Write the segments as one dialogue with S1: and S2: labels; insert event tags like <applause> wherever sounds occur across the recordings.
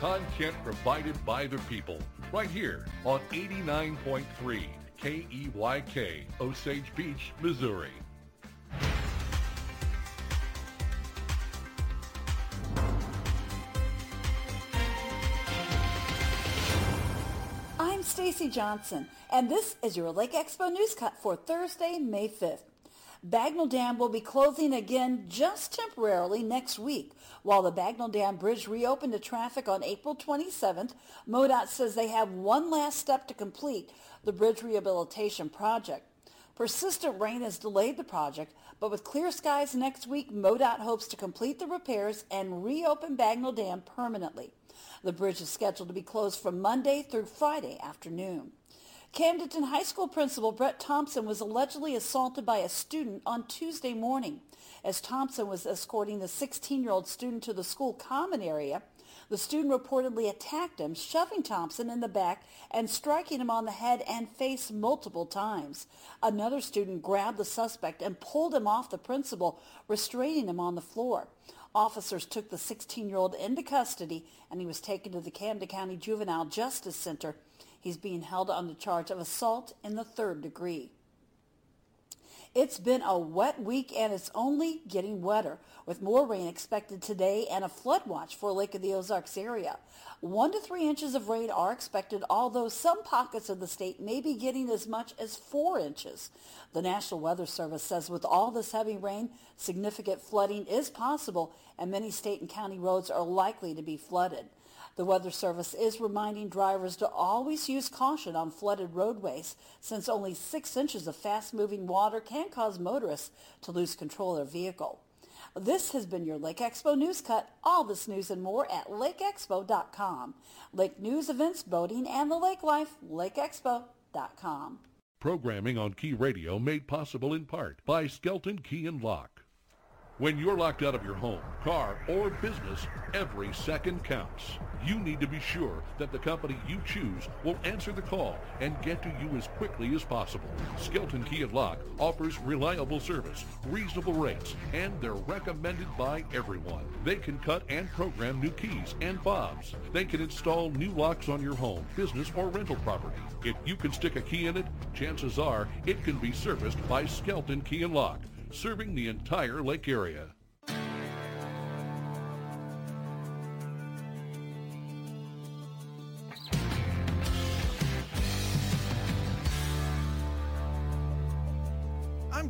S1: content provided by the people. Right here on 89.3 KEYK, Osage Beach, Missouri.
S2: I'm Stacy Johnson, and this is your Lake Expo News Cut for Thursday, May 5th. Bagnell Dam will be closing again just temporarily next week. While the Bagnell Dam Bridge reopened to traffic on April 27th, MoDOT says they have one last step to complete the bridge rehabilitation project. Persistent rain has delayed the project, but with clear skies next week, MoDOT hopes to complete the repairs and reopen Bagnell Dam permanently. The bridge is scheduled to be closed from Monday through Friday afternoon. Camdenton High School principal Brett Thompson was allegedly assaulted by a student on Tuesday morning. As Thompson was escorting the 16-year-old student to the school common area, the student reportedly attacked him, shoving Thompson in the back and striking him on the head and face multiple times. Another student grabbed the suspect and pulled him off the principal, restraining him on the floor. Officers took the 16-year-old into custody and he was taken to the Camden County Juvenile Justice Center. He's being held on the charge of assault in the third degree. It's been a wet week and it's only getting wetter with more rain expected today and a flood watch for Lake of the Ozarks area. One to three inches of rain are expected, although some pockets of the state may be getting as much as four inches. The National Weather Service says with all this heavy rain, significant flooding is possible and many state and county roads are likely to be flooded. The Weather Service is reminding drivers to always use caution on flooded roadways since only six inches of fast-moving water can cause motorists to lose control of their vehicle. This has been your Lake Expo News Cut. All this news and more at lakeexpo.com. Lake News, Events, Boating, and the Lake Life, lakeexpo.com.
S1: Programming on Key Radio made possible in part by Skelton Key and Lock. When you're locked out of your home, car, or business, every second counts. You need to be sure that the company you choose will answer the call and get to you as quickly as possible. Skelton Key and Lock offers reliable service, reasonable rates, and they're recommended by everyone. They can cut and program new keys and fobs. They can install new locks on your home, business, or rental property. If you can stick a key in it, chances are it can be serviced by Skelton Key and Lock serving the entire lake area.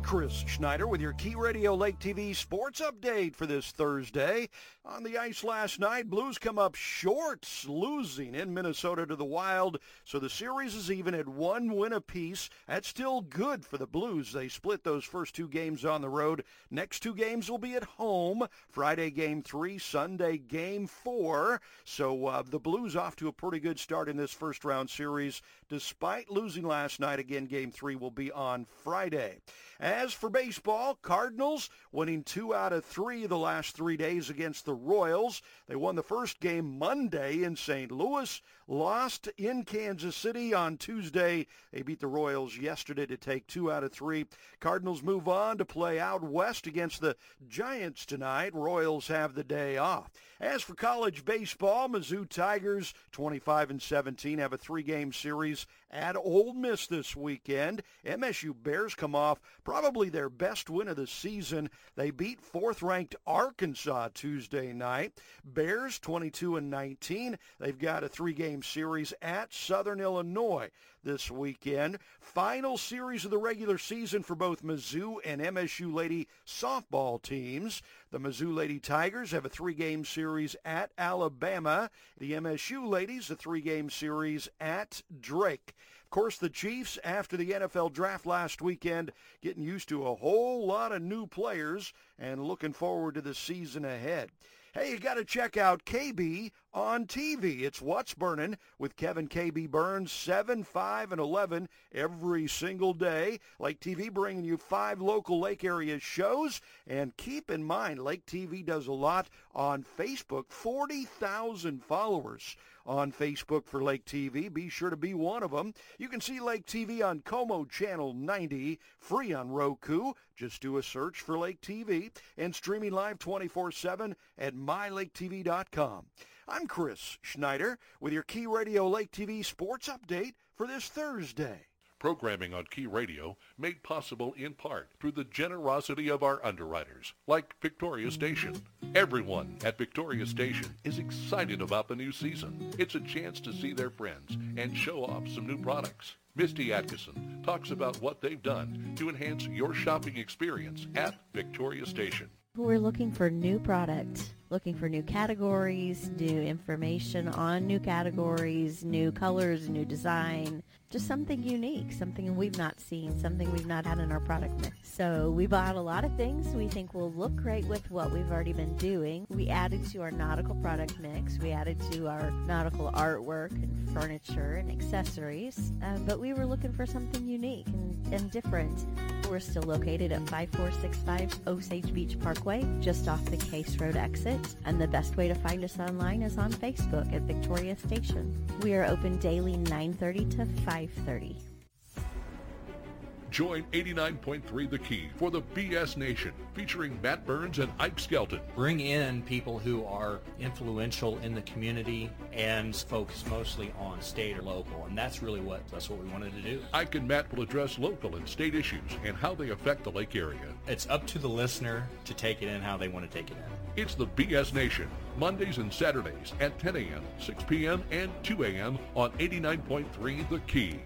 S3: Chris Schneider with your Key Radio Lake TV sports update for this Thursday. On the ice last night, Blues come up short, losing in Minnesota to the Wild, so the series is even at one win apiece. That's still good for the Blues. They split those first two games on the road. Next two games will be at home. Friday game three, Sunday game four. So uh, the Blues off to a pretty good start in this first round series, despite losing last night. Again, game three will be on Friday. As for baseball, Cardinals winning two out of three the last three days against the Royals. They won the first game Monday in St. Louis, lost in Kansas City on Tuesday. They beat the Royals yesterday to take two out of three. Cardinals move on to play out west against the Giants tonight. Royals have the day off. As for college baseball, Mizzou Tigers 25 and 17 have a three-game series at Ole Miss this weekend. MSU Bears come off probably their best win of the season. They beat fourth-ranked Arkansas Tuesday night. Bears 22 and 19. They've got a three-game series at Southern Illinois this weekend. Final series of the regular season for both Mizzou and MSU Lady softball teams. The Mizzou Lady Tigers have a three-game series at Alabama. The MSU Ladies a three-game series at Drake. Of course, the Chiefs, after the NFL draft last weekend, getting used to a whole lot of new players and looking forward to the season ahead. Hey, you got to check out KB on TV. It's What's Burning with Kevin KB Burns, 7, 5, and 11 every single day. Lake TV bringing you five local lake area shows. And keep in mind, Lake TV does a lot on Facebook, 40,000 followers on Facebook for Lake TV. Be sure to be one of them. You can see Lake TV on Como Channel 90, free on Roku. Just do a search for Lake TV and streaming live 24-7 at mylaketv.com. I'm Chris Schneider with your Key Radio Lake TV sports update for this Thursday.
S1: Programming on Key Radio made possible in part through the generosity of our underwriters, like Victoria Station. Everyone at Victoria Station is excited about the new season. It's a chance to see their friends and show off some new products. Misty Atkinson talks about what they've done to enhance your shopping experience at Victoria Station.
S4: We're looking for new product, looking for new categories, new information on new categories, new colors, new design, just something unique, something we've not seen, something we've not had in our product mix. So we bought a lot of things we think will look great with what we've already been doing. We added to our nautical product mix. We added to our nautical artwork and furniture and accessories. Um, but we were looking for something unique and, and different. We're still located at 5465 Osage Beach Parkway, just off the Case Road exit. And the best way to find us online is on Facebook at Victoria Station. We are open daily 9.30 to 5.30.
S1: Join 89.3 The Key for the BS Nation, featuring Matt Burns and Ike Skelton.
S5: Bring in people who are influential in the community and focus mostly on state or local, and that's really what that's what we wanted to do.
S1: Ike and Matt will address local and state issues and how they affect the lake area.
S5: It's up to the listener to take it in how they want to take it in.
S1: It's the BS Nation, Mondays and Saturdays at 10 a.m., 6 p.m., and 2 a.m. on 89.3 The Key.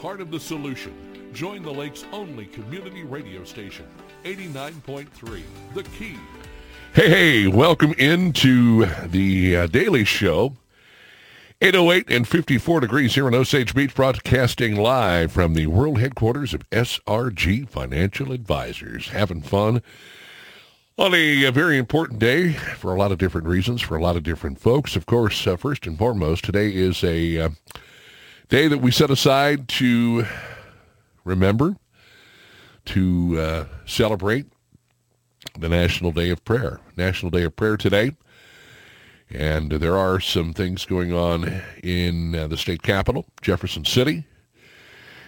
S1: Part of the solution. Join the lake's only community radio station, 89.3 The Key. Hey, hey, welcome into the uh, Daily Show. 808 and 54 degrees here in Osage Beach, broadcasting live from the world headquarters of SRG Financial Advisors. Having fun on a, a, very important day for a lot of different reasons, for a lot of different folks. Of course, uh, first and foremost, today is a uh, day that we set aside to remember, to uh, celebrate the National Day of Prayer. National Day of Prayer today. And there are some things going on in uh, the state capital, Jefferson City,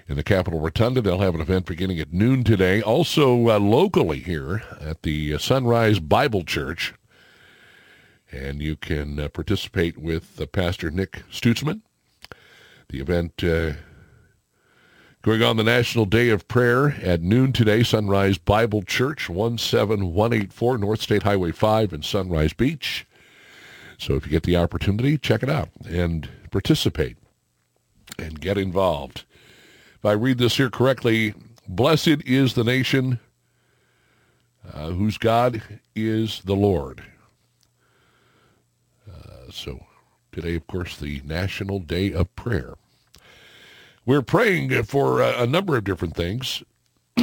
S1: in the Capitol Rotunda. They'll have an event beginning at noon today. Also uh, locally here at the uh, Sunrise Bible Church. And you can uh, participate with uh, Pastor Nick Stutzman. The event uh, going on the National Day of Prayer at noon today, Sunrise Bible Church, 17184 North State Highway 5 in Sunrise Beach. So if you get the opportunity, check it out and participate and get involved. If I read this here correctly, blessed is the nation uh, whose God is the Lord. Uh, so today, of course, the National Day of Prayer. We're praying for a, a number of different things. <clears throat>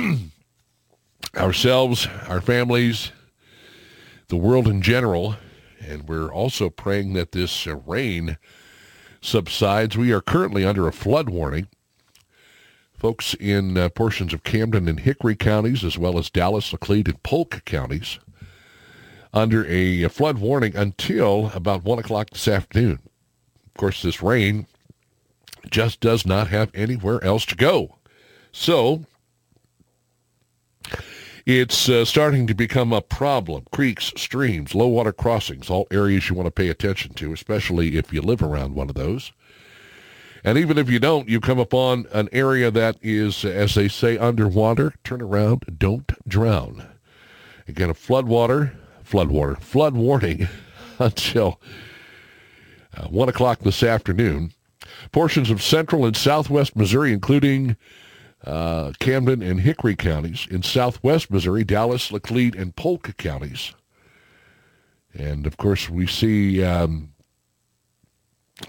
S1: Ourselves, our families, the world in general, and we're also praying that this uh, rain subsides. We are currently under a flood warning. Folks in uh, portions of Camden and Hickory counties, as well as Dallas, Laclede, and Polk counties, under a flood warning until about 1 o'clock this afternoon. Of course, this rain just does not have anywhere else to go. So, It's uh, starting to become a problem. Creeks, streams, low water crossings, all areas you want to pay attention to, especially if you live around one of those. And even if you don't, you come upon an area that is, as they say, underwater. Turn around, don't drown. Again, a floodwater, floodwater, flood water, flood warning <laughs> until uh, 1 o'clock this afternoon. Portions of central and southwest Missouri, including uh, Camden and Hickory counties. In southwest Missouri, Dallas, Laclede, and Polk counties. And, of course, we see um,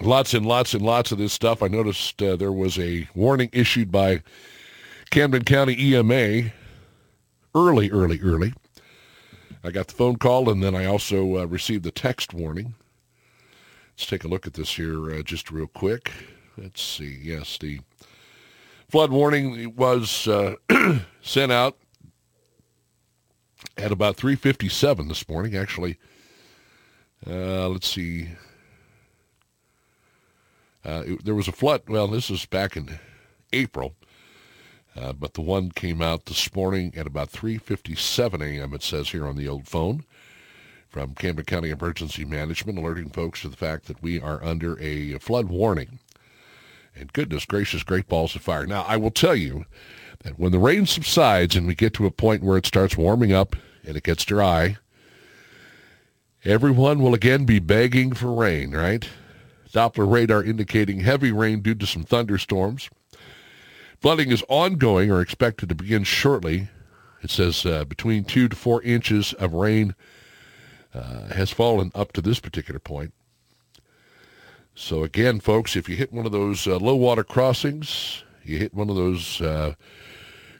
S1: lots and lots and lots of this stuff. I noticed uh, there was a warning issued by Camden County EMA early, early, early. I got the phone call, and then I also uh, received the text warning. Let's take a look at this here uh, just real quick. Let's see. Yes, the flood warning was uh, <clears throat> sent out at about 3:57 this morning. Actually, uh, let's see. Uh, it, there was a flood. Well, this is back in April, uh, but the one came out this morning at about 3:57 a.m. It says here on the old phone from Camden County Emergency Management, alerting folks to the fact that we are under a flood warning. And goodness gracious, great balls of fire. Now, I will tell you that when the rain subsides and we get to a point where it starts warming up and it gets dry, everyone will again be begging for rain, right? Doppler radar indicating heavy rain due to some thunderstorms. Flooding is ongoing or expected to begin shortly. It says uh, between two to four inches of rain uh, has fallen up to this particular point. So again, folks, if you hit one of those uh, low water crossings, you hit one of those uh,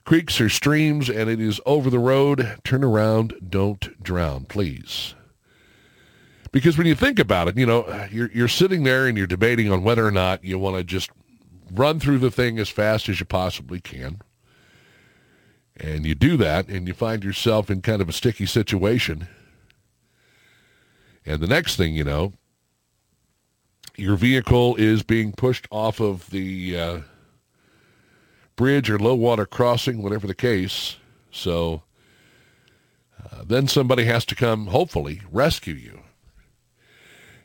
S1: creeks or streams, and it is over the road, turn around, don't drown, please. Because when you think about it, you know, you're, you're sitting there and you're debating on whether or not you want to just run through the thing as fast as you possibly can. And you do that and you find yourself in kind of a sticky situation. And the next thing you know, your vehicle is being pushed off of the uh, bridge or low water crossing, whatever the case. So uh, then somebody has to come, hopefully, rescue you.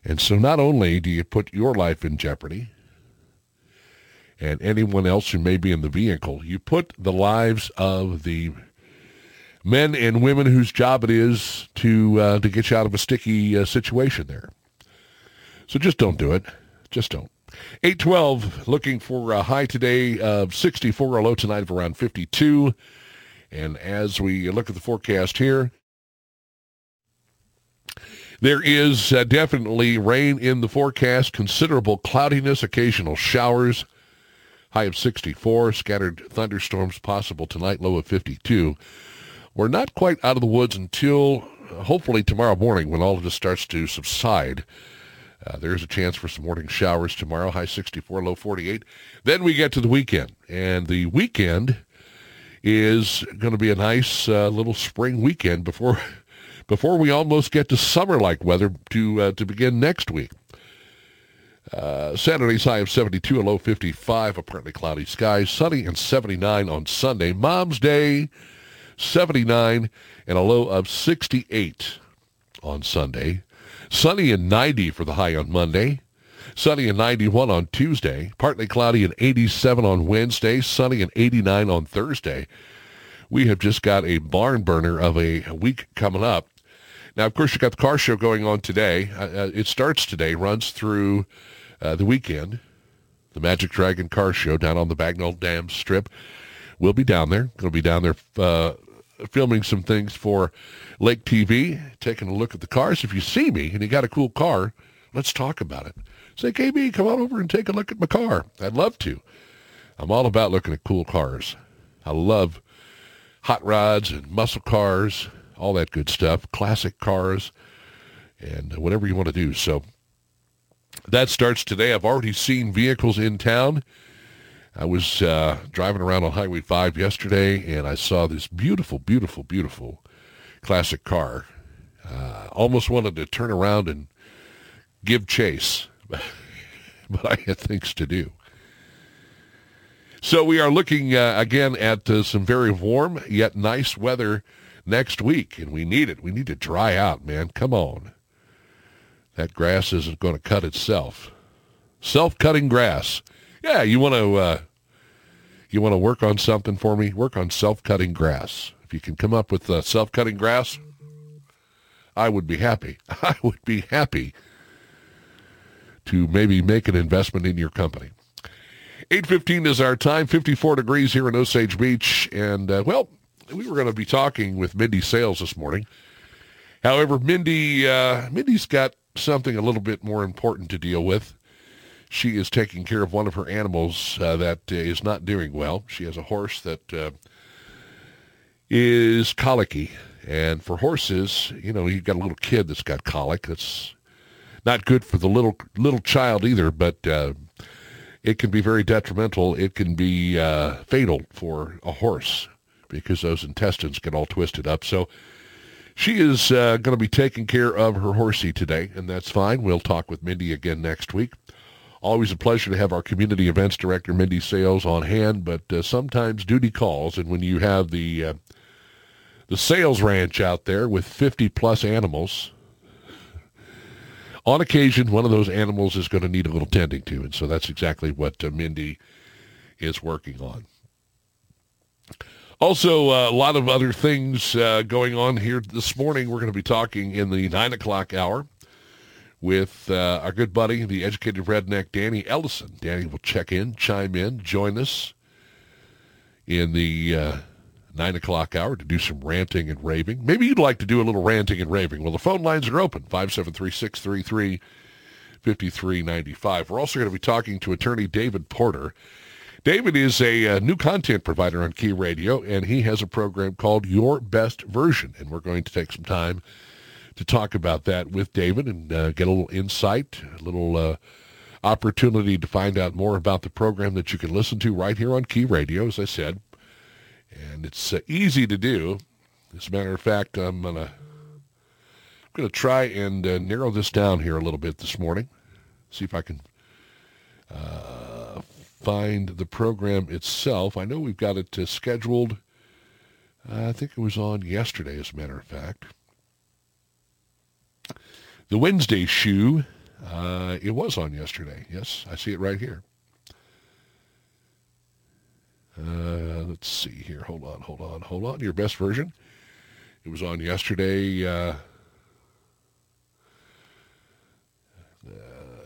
S1: And so not only do you put your life in jeopardy and anyone else who may be in the vehicle, you put the lives of the men and women whose job it is to uh, to get you out of a sticky uh, situation there. So just don't do it. Just don't. 812 looking for a high today of 64, a low tonight of around 52. And as we look at the forecast here, there is uh, definitely rain in the forecast, considerable cloudiness, occasional showers, high of 64, scattered thunderstorms possible tonight, low of 52. We're not quite out of the woods until uh, hopefully tomorrow morning when all of this starts to subside. Uh, there's a chance for some morning showers tomorrow, high 64, low 48. Then we get to the weekend, and the weekend is going to be a nice uh, little spring weekend before <laughs> before we almost get to summer-like weather to uh, to begin next week. Uh, Saturday's high of 72, a low 55, apparently cloudy skies, sunny and 79 on Sunday. Mom's Day, 79 and a low of 68 on Sunday. Sunny and 90 for the high on Monday. Sunny and 91 on Tuesday. Partly cloudy and 87 on Wednesday. Sunny and 89 on Thursday. We have just got a barn burner of a week coming up. Now, of course, you got the car show going on today. Uh, uh, it starts today, runs through uh, the weekend. The Magic Dragon Car Show down on the Bagnell Dam Strip. We'll be down there. Going to be down there uh, filming some things for Lake TV, taking a look at the cars. If you see me and you got a cool car, let's talk about it. Say, KB, come on over and take a look at my car. I'd love to. I'm all about looking at cool cars. I love hot rods and muscle cars, all that good stuff, classic cars, and whatever you want to do. So that starts today. I've already seen vehicles in town. I was uh, driving around on Highway 5 yesterday, and I saw this beautiful, beautiful, beautiful classic car. Uh, almost wanted to turn around and give chase, <laughs> but I had things to do. So we are looking uh, again at uh, some very warm yet nice weather next week, and we need it. We need to dry out, man. Come on. That grass isn't going to cut itself. Self-cutting grass. Yeah, you want to uh, you want to work on something for me? Work on self-cutting grass. If you can come up with uh, self-cutting grass, I would be happy. <laughs> I would be happy to maybe make an investment in your company. 8.15 is our time, 54 degrees here in Osage Beach. And, uh, well, we were going to be talking with Mindy Sales this morning. However, Mindy, uh, Mindy's got something a little bit more important to deal with. She is taking care of one of her animals uh, that is not doing well. She has a horse that uh, is colicky. And for horses, you know, you've got a little kid that's got colic. That's not good for the little little child either, but uh, it can be very detrimental. It can be uh, fatal for a horse because those intestines get all twisted up. So she is uh, going to be taking care of her horsey today, and that's fine. We'll talk with Mindy again next week. Always a pleasure to have our community events director, Mindy Sales, on hand, but uh, sometimes duty calls, and when you have the uh, the sales ranch out there with 50 plus animals, on occasion, one of those animals is going to need a little tending to, and so that's exactly what uh, Mindy is working on. Also, uh, a lot of other things uh, going on here this morning. We're going to be talking in the 9 o'clock hour with uh, our good buddy, the educated redneck, Danny Ellison. Danny will check in, chime in, join us in the uh, 9 o'clock hour to do some ranting and raving. Maybe you'd like to do a little ranting and raving. Well, the phone lines are open, 573-633-5395. We're also going to be talking to attorney David Porter. David is a, a, uh, new content provider on Key Radio, and he has a program called Your Best Version, and we're going to take some time to talk about that with David and uh, get a little insight, a little uh, opportunity to find out more about the program that you can listen to right here on Key Radio, as I said, and it's uh, easy to do. As a matter of fact, I'm gonna I'm gonna try and uh, narrow this down here a little bit this morning. See if I can uh, find the program itself. I know we've got it uh, scheduled. I think it was on yesterday, as a matter of fact. The Wednesday shoe. Uh, it was on yesterday. Yes, I see it right here. Uh, let's see here. Hold on, hold on, hold on. Your best version. It was on yesterday. Uh, uh,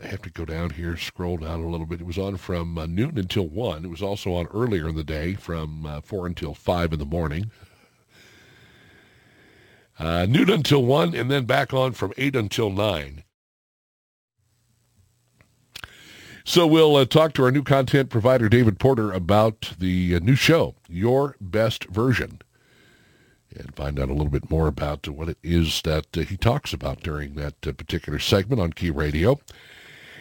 S1: I have to go down here, scroll down a little bit. It was on from uh, noon until 1. It was also on earlier in the day from uh, 4 until 5 in the morning. Uh, noon until 1, and then back on from 8 until 9. So we'll uh, talk to our new content provider, David Porter, about the uh, new show, Your Best Version, and find out a little bit more about what it is that uh, he talks about during that uh, particular segment on Key Radio.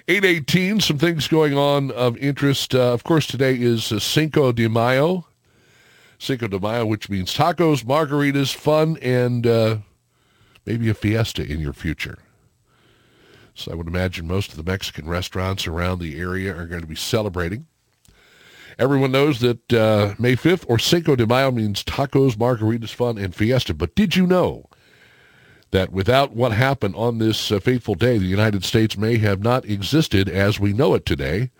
S1: 818, some things going on of interest. Uh, of course, today is uh, Cinco de Mayo. Cinco de Mayo, which means tacos, margaritas, fun, and maybe a fiesta in your future. So I would imagine most of the Mexican restaurants around the area are going to be celebrating. Everyone knows that uh, May 5th or Cinco de Mayo means tacos, margaritas, fun, and fiesta. But did you know that without what happened on this uh, fateful day, the United States may have not existed as we know it today?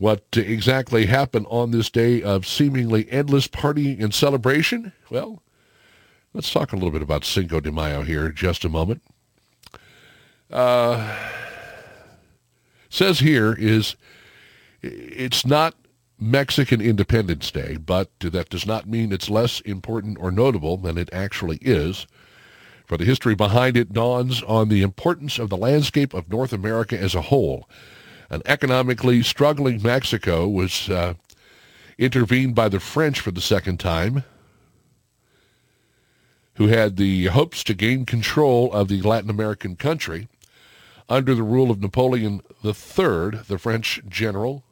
S1: What exactly happened on this day of seemingly endless partying and celebration? Well, let's talk a little bit about Cinco de Mayo here in just a moment uh, says here is it's not Mexican Independence Day, but that does not mean it's less important or notable than it actually is. For the history behind it dawns on the importance of the landscape of North America as a whole. An economically struggling Mexico was uh, intervened by the French for the second time, who had the hopes to gain control of the Latin American country under the rule of Napoleon III, the French general.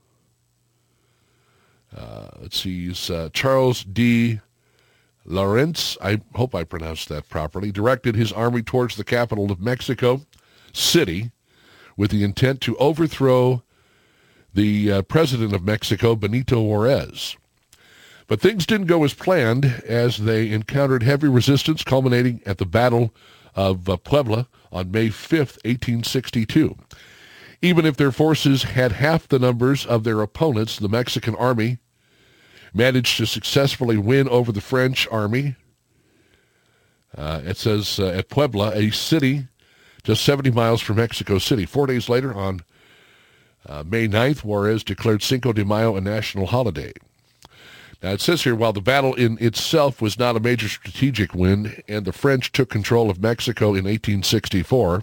S1: Uh, let's see, uh, Charles de Lorentz, I hope I pronounced that properly, directed his army towards the capital of Mexico City with the intent to overthrow the uh, president of Mexico, Benito Juarez. But things didn't go as planned as they encountered heavy resistance culminating at the Battle of uh, Puebla on May 5th, 1862. Even if their forces had half the numbers of their opponents, the Mexican army managed to successfully win over the French army. Uh, it says uh, at Puebla, a city just 70 miles from Mexico City. Four days later, on uh, May 9th, Juarez declared Cinco de Mayo a national holiday. Now it says here, while the battle in itself was not a major strategic win and the French took control of Mexico in 1864,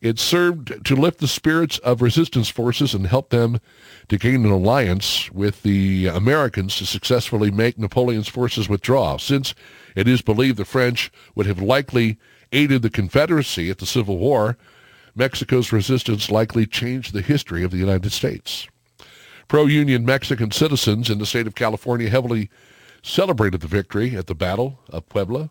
S1: it served to lift the spirits of resistance forces and help them to gain an alliance with the Americans to successfully make Napoleon's forces withdraw, since it is believed the French would have likely aided the Confederacy at the Civil War. Mexico's resistance likely changed the history of the United States. Pro-Union Mexican citizens in the state of California heavily celebrated the victory at the Battle of Puebla,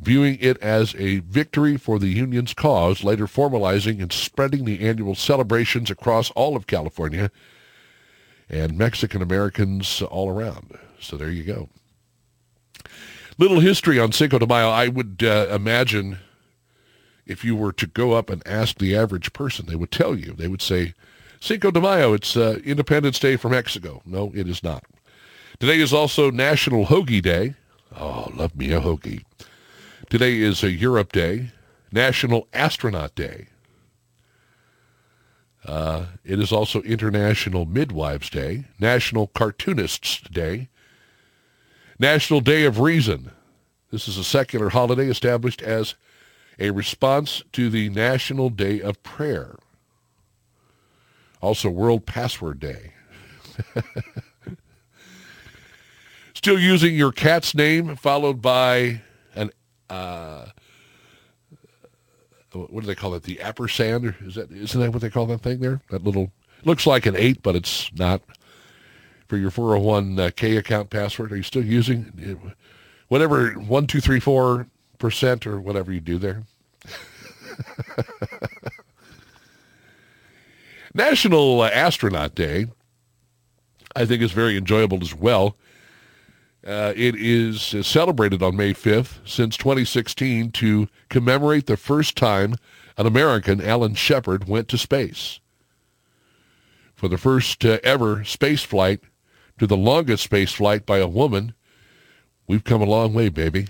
S1: viewing it as a victory for the Union's cause, later formalizing and spreading the annual celebrations across all of California and Mexican Americans all around. So there you go. Little history on Cinco de Mayo. I would uh, imagine if you were to go up and ask the average person, they would tell you. They would say, Cinco de Mayo, it's uh, Independence Day for Mexico. No, it is not. Today is also National Hoagie Day. Oh, love me a hoagie. Today is a Europe Day, National Astronaut Day. Uh, it is also International Midwives Day, National Cartoonists Day, National Day of Reason. This is a secular holiday established as a response to the National Day of Prayer. Also World Password Day. <laughs> Still using your cat's name followed by an, uh, what do they call it? The ampersand? Is that, isn't that what they call that thing there? That little, looks like an eight, but it's not. For your 401k account password, are you still using whatever, one, two, three, four percent or whatever you do there? <laughs> National Astronaut Day, I think, is very enjoyable as well. Uh, it is celebrated on May 5th since 2016 to commemorate the first time an American, Alan Shepard, went to space. For the first uh, ever space flight to the longest space flight by a woman, we've come a long way, baby.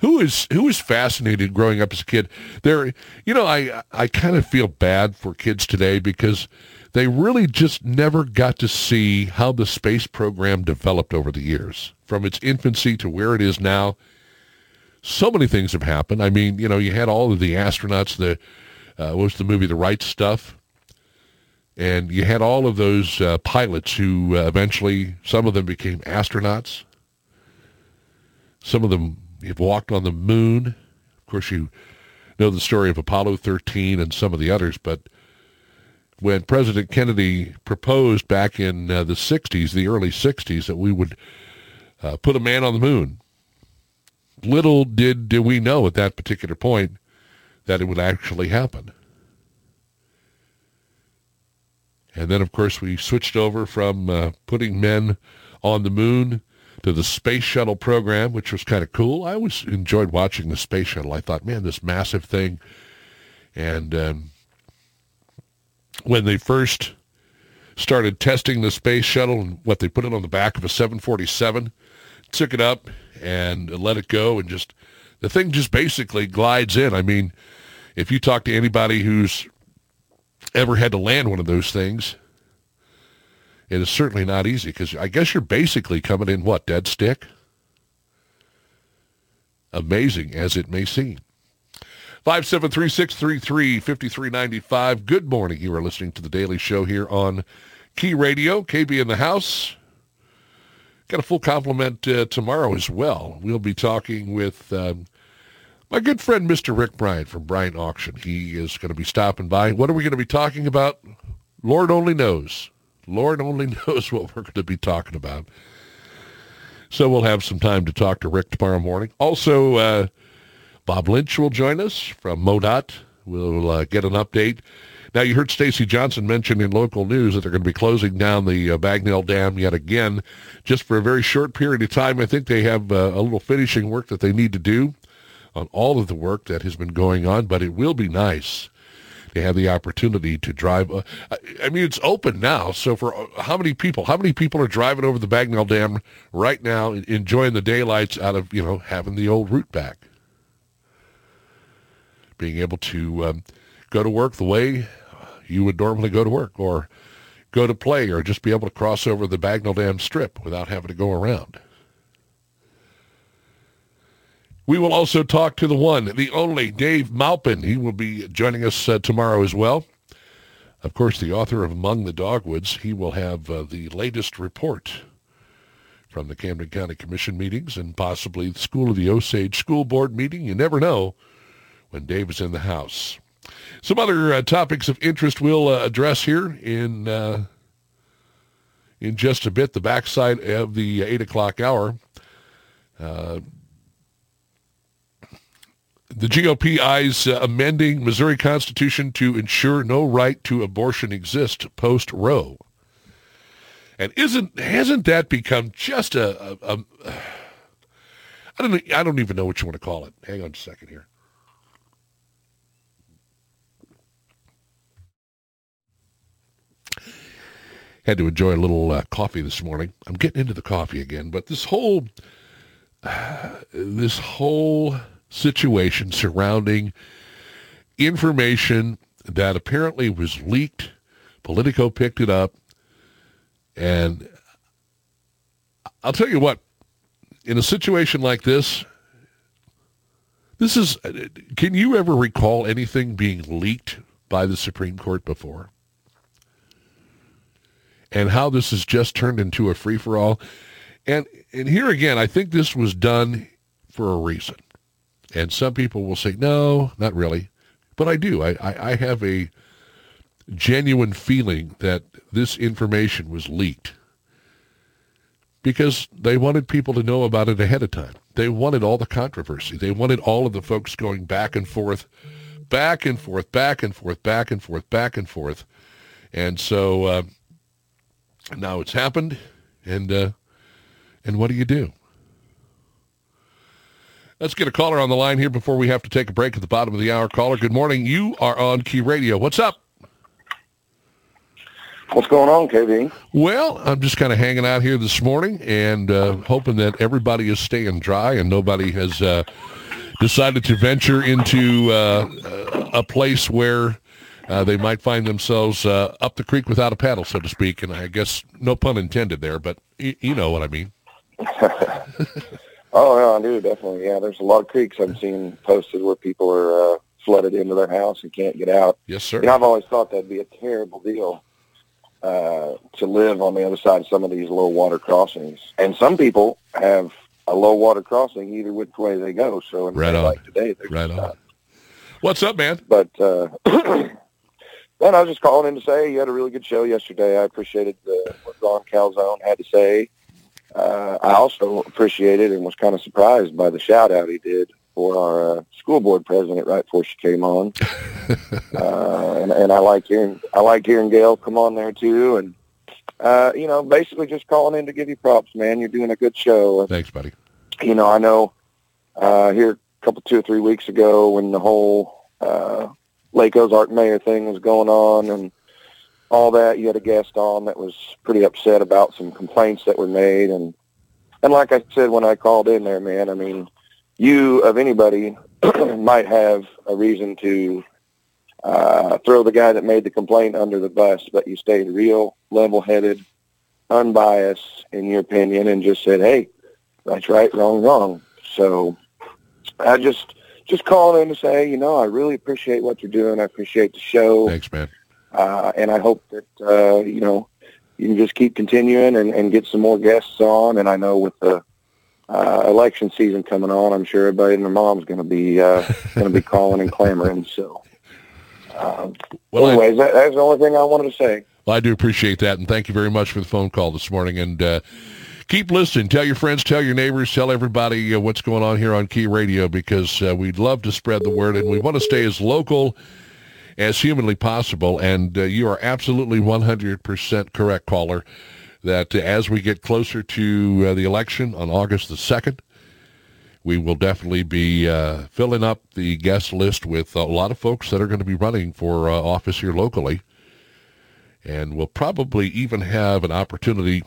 S1: Who is who is fascinated growing up as a kid? There, you know, I I kind of feel bad for kids today because they really just never got to see how the space program developed over the years, from its infancy to where it is now. So many things have happened. I mean, you know, you had all of the astronauts. The uh, what was the movie, The Right Stuff, and you had all of those uh, pilots who uh, eventually, some of them became astronauts. Some of them have walked on the moon. Of course, you know the story of Apollo 13 and some of the others, but when President Kennedy proposed back in uh, the 60s, the early 60s, that we would uh, put a man on the moon, little did, did we know at that particular point that it would actually happen. And then, of course, we switched over from uh, putting men on the moon to the space shuttle program, which was kind of cool. I always enjoyed watching the space shuttle. I thought, man, this massive thing. And um, when they first started testing the space shuttle and what they put it on the back of a 747, took it up and let it go and just the thing just basically glides in. I mean, if you talk to anybody who's ever had to land one of those things, it is certainly not easy because I guess you're basically coming in what dead stick. Amazing as it may seem. 573-633-5395. Good morning. You are listening to The Daily Show here on Key Radio, KB in the house. Got a full complement uh, tomorrow as well. We'll be talking with um, my good friend, Mr. Rick Bryant from Bryant Auction. He is going to be stopping by. What are we going to be talking about? Lord only knows. Lord only <laughs> knows what we're going to be talking about. So we'll have some time to talk to Rick tomorrow morning. Also, uh, Bob Lynch will join us from MoDOT. We'll uh, get an update. Now, you heard Stacy Johnson mention in local news that they're going to be closing down the uh, Bagnell Dam yet again, just for a very short period of time. I think they have uh, a little finishing work that they need to do on all of the work that has been going on, but it will be nice to have the opportunity to drive. Uh, I mean, it's open now. So for uh, how many people? How many people are driving over the Bagnell Dam right now, enjoying the daylights out of you know having the old route back, being able to um, go to work the way you would normally go to work, or go to play, or just be able to cross over the Bagnell Dam strip without having to go around. We will also talk to the one, the only Dave Malpin. He will be joining us uh, tomorrow as well. Of course, the author of Among the Dogwoods. He will have uh, the latest report from the Camden County Commission meetings and possibly the School of the Osage School Board meeting. You never know when Dave is in the house. Some other uh, topics of interest we'll uh, address here in uh, in just a bit. The backside of the eight o'clock hour. The GOP eyes uh, amending Missouri Constitution to ensure no right to abortion exists post Roe. And isn't hasn't that become just a, a, a I don't I don't even know what you want to call it. Hang on a second here. Had to enjoy a little uh, coffee this morning. I'm getting into the coffee again, but this whole uh, <sighs> this whole situation surrounding information that apparently was leaked. Politico picked it up. And I'll tell you what, in a situation like this, this is, can you ever recall anything being leaked by the Supreme Court before? And how this has just turned into a free-for-all. And, and here again, I think this was done for a reason. And some people will say, no, not really. But I do. I, I, I have a genuine feeling that this information was leaked because they wanted people to know about it ahead of time. They wanted all the controversy. They wanted all of the folks going back and forth, back and forth, back and forth, back and forth, back and forth. And so uh, now it's happened, and uh, and what do you do? Let's get a caller on the line here before we have to take a break at the bottom of the hour. Caller, good morning. You are on Key Radio. What's up?
S6: What's going on, KB?
S1: Well, I'm just kind of hanging out here this morning and uh, hoping that everybody is staying dry and nobody has uh, decided to venture into uh, a place where uh, they might find themselves uh, up the creek without a paddle, so to speak. And I guess no pun intended there, but y- you know what I mean. <laughs>
S6: Oh, yeah, I do definitely. Yeah, there's a lot of creeks I've seen posted where people are uh, flooded into their house and can't get out.
S1: Yes, sir.
S6: You know, I've always thought that'd be a terrible deal uh, to live on the other side of some of these low water crossings. And some people have a low water crossing either which way they go. So in
S1: right on.
S6: like today, they're
S1: right on.
S6: not.
S1: What's up, man?
S6: But uh, <clears throat> then I was just calling in to say you had a really good show yesterday. I appreciated the, what Ron Calzone had to say uh, I also appreciated and was kind of surprised by the shout out he did for our uh, school board president right before she came on. <laughs> uh, and, and I like hearing I like hearing Gail come on there too, and uh, you know, basically just calling in to give you props, man. You're doing a good show.
S1: Thanks, buddy.
S6: You know, I know uh, here a couple two or three weeks ago when the whole uh, Lake Ozark mayor thing was going on and all that. You had a guest on that was pretty upset about some complaints that were made, and and like I said when I called in there, man, I mean, you of anybody <clears throat> might have a reason to uh, throw the guy that made the complaint under the bus, but you stayed real level-headed, unbiased in your opinion, and just said, "Hey, that's right, wrong, wrong." So I just just calling in to say, you know, I really appreciate what you're doing. I appreciate the show.
S1: Thanks, man.
S6: Uh, and I hope that, uh, you know, you can just keep continuing and, and get some more guests on. And I know with the uh, election season coming on, I'm sure everybody and their mom's going to be uh, <laughs> going to be calling and clamoring. So, uh,
S1: Well, I-
S6: anyways, that, that's the only thing I wanted to say.
S1: Well, I do appreciate that, and thank you very much for the phone call this morning. And uh, keep listening. Tell your friends, tell your neighbors, tell everybody uh, what's going on here on Key Radio because uh, we'd love to spread the word, and we want to stay as local as humanly possible. And uh, you are absolutely 100% correct, caller, that as we get closer to uh, the election on August the 2nd, we will definitely be uh, filling up the guest list with a lot of folks that are going to be running for uh, office here locally. And we'll probably even have an opportunity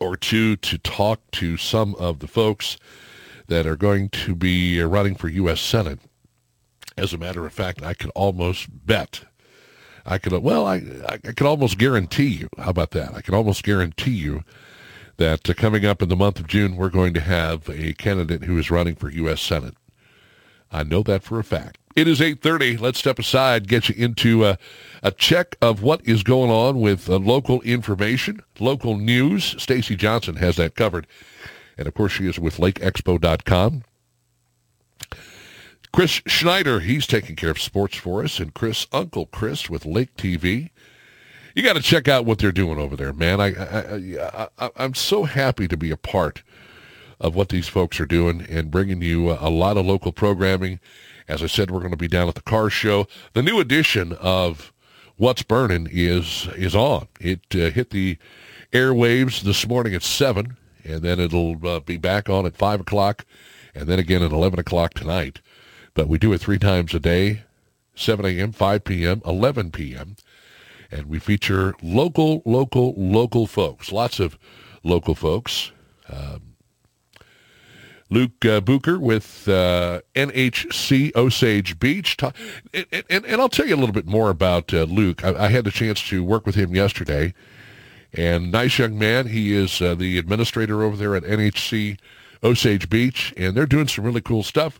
S1: or two to talk to some of the folks that are going to be running for U.S. Senate. As a matter of fact, I could almost bet. I could, well, I, I could almost guarantee you. How about that? I can almost guarantee you that uh, coming up in the month of June, we're going to have a candidate who is running for U.S. Senate. I know that for a fact. It is 8.30. Let's step aside, get you into a, a check of what is going on with uh, local information, local news. Stacy Johnson has that covered. And, of course, she is with LakeExpo.com. Chris Schneider, he's taking care of sports for us. And Chris, Uncle Chris with Lake TV. You got to check out what they're doing over there, man. I, I, I, I'm so happy to be a part of what these folks are doing and bringing you a lot of local programming as I said, we're going to be down at the car show. The new edition of What's Burning is is on. It uh, hit the airwaves this morning at 7, and then it'll uh, be back on at 5 o'clock, and then again at 11 o'clock tonight. But we do it three times a day, 7 a.m., 5 p.m., 11 p.m., and we feature local, local, local folks, lots of local folks. Um, Luke uh, Bucher with uh, NHC Osage Beach. And, and, and, I'll tell you a little bit more about uh, Luke. I, I, had the chance to work with him yesterday. And nice young man. He is uh, the administrator over there at NHC Osage Beach. And they're doing some really cool stuff.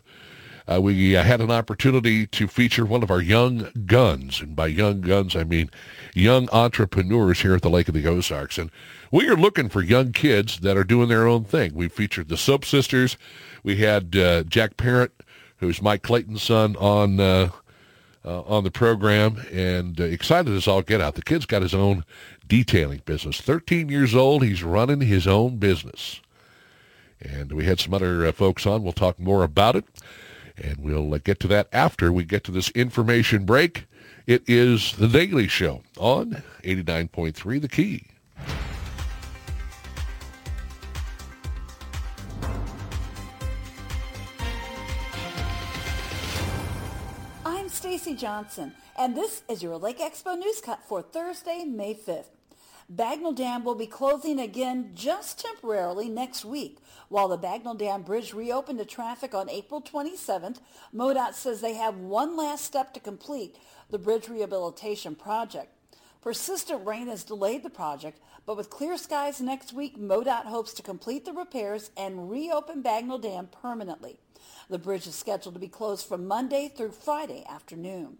S1: Uh, we uh, had an opportunity to feature one of our young guns. And by young guns, I mean young entrepreneurs here at the Lake of the Ozarks. And we are looking for young kids that are doing their own thing. We featured the Soap Sisters. We had uh, Jack Parent, who's Mike Clayton's son, on uh, uh, on the program, and uh, excited as all get out. The kid's got his own detailing business. 13 years old, he's running his own business. And we had some other uh, folks on. We'll talk more about it, and we'll uh, get to that after we get to this information break. It is The Daily Show on 89.3 The Key.
S2: I'm Stacy Johnson, and this is your Lake Expo News Cut for Thursday, May 5th. Bagnell Dam will be closing again just temporarily next week. While the Bagnell Dam Bridge reopened to traffic on April 27th, MoDOT says they have one last step to complete the bridge rehabilitation project. Persistent rain has delayed the project, but with clear skies next week, MoDOT hopes to complete the repairs and reopen Bagnell Dam permanently. The bridge is scheduled to be closed from Monday through Friday afternoon.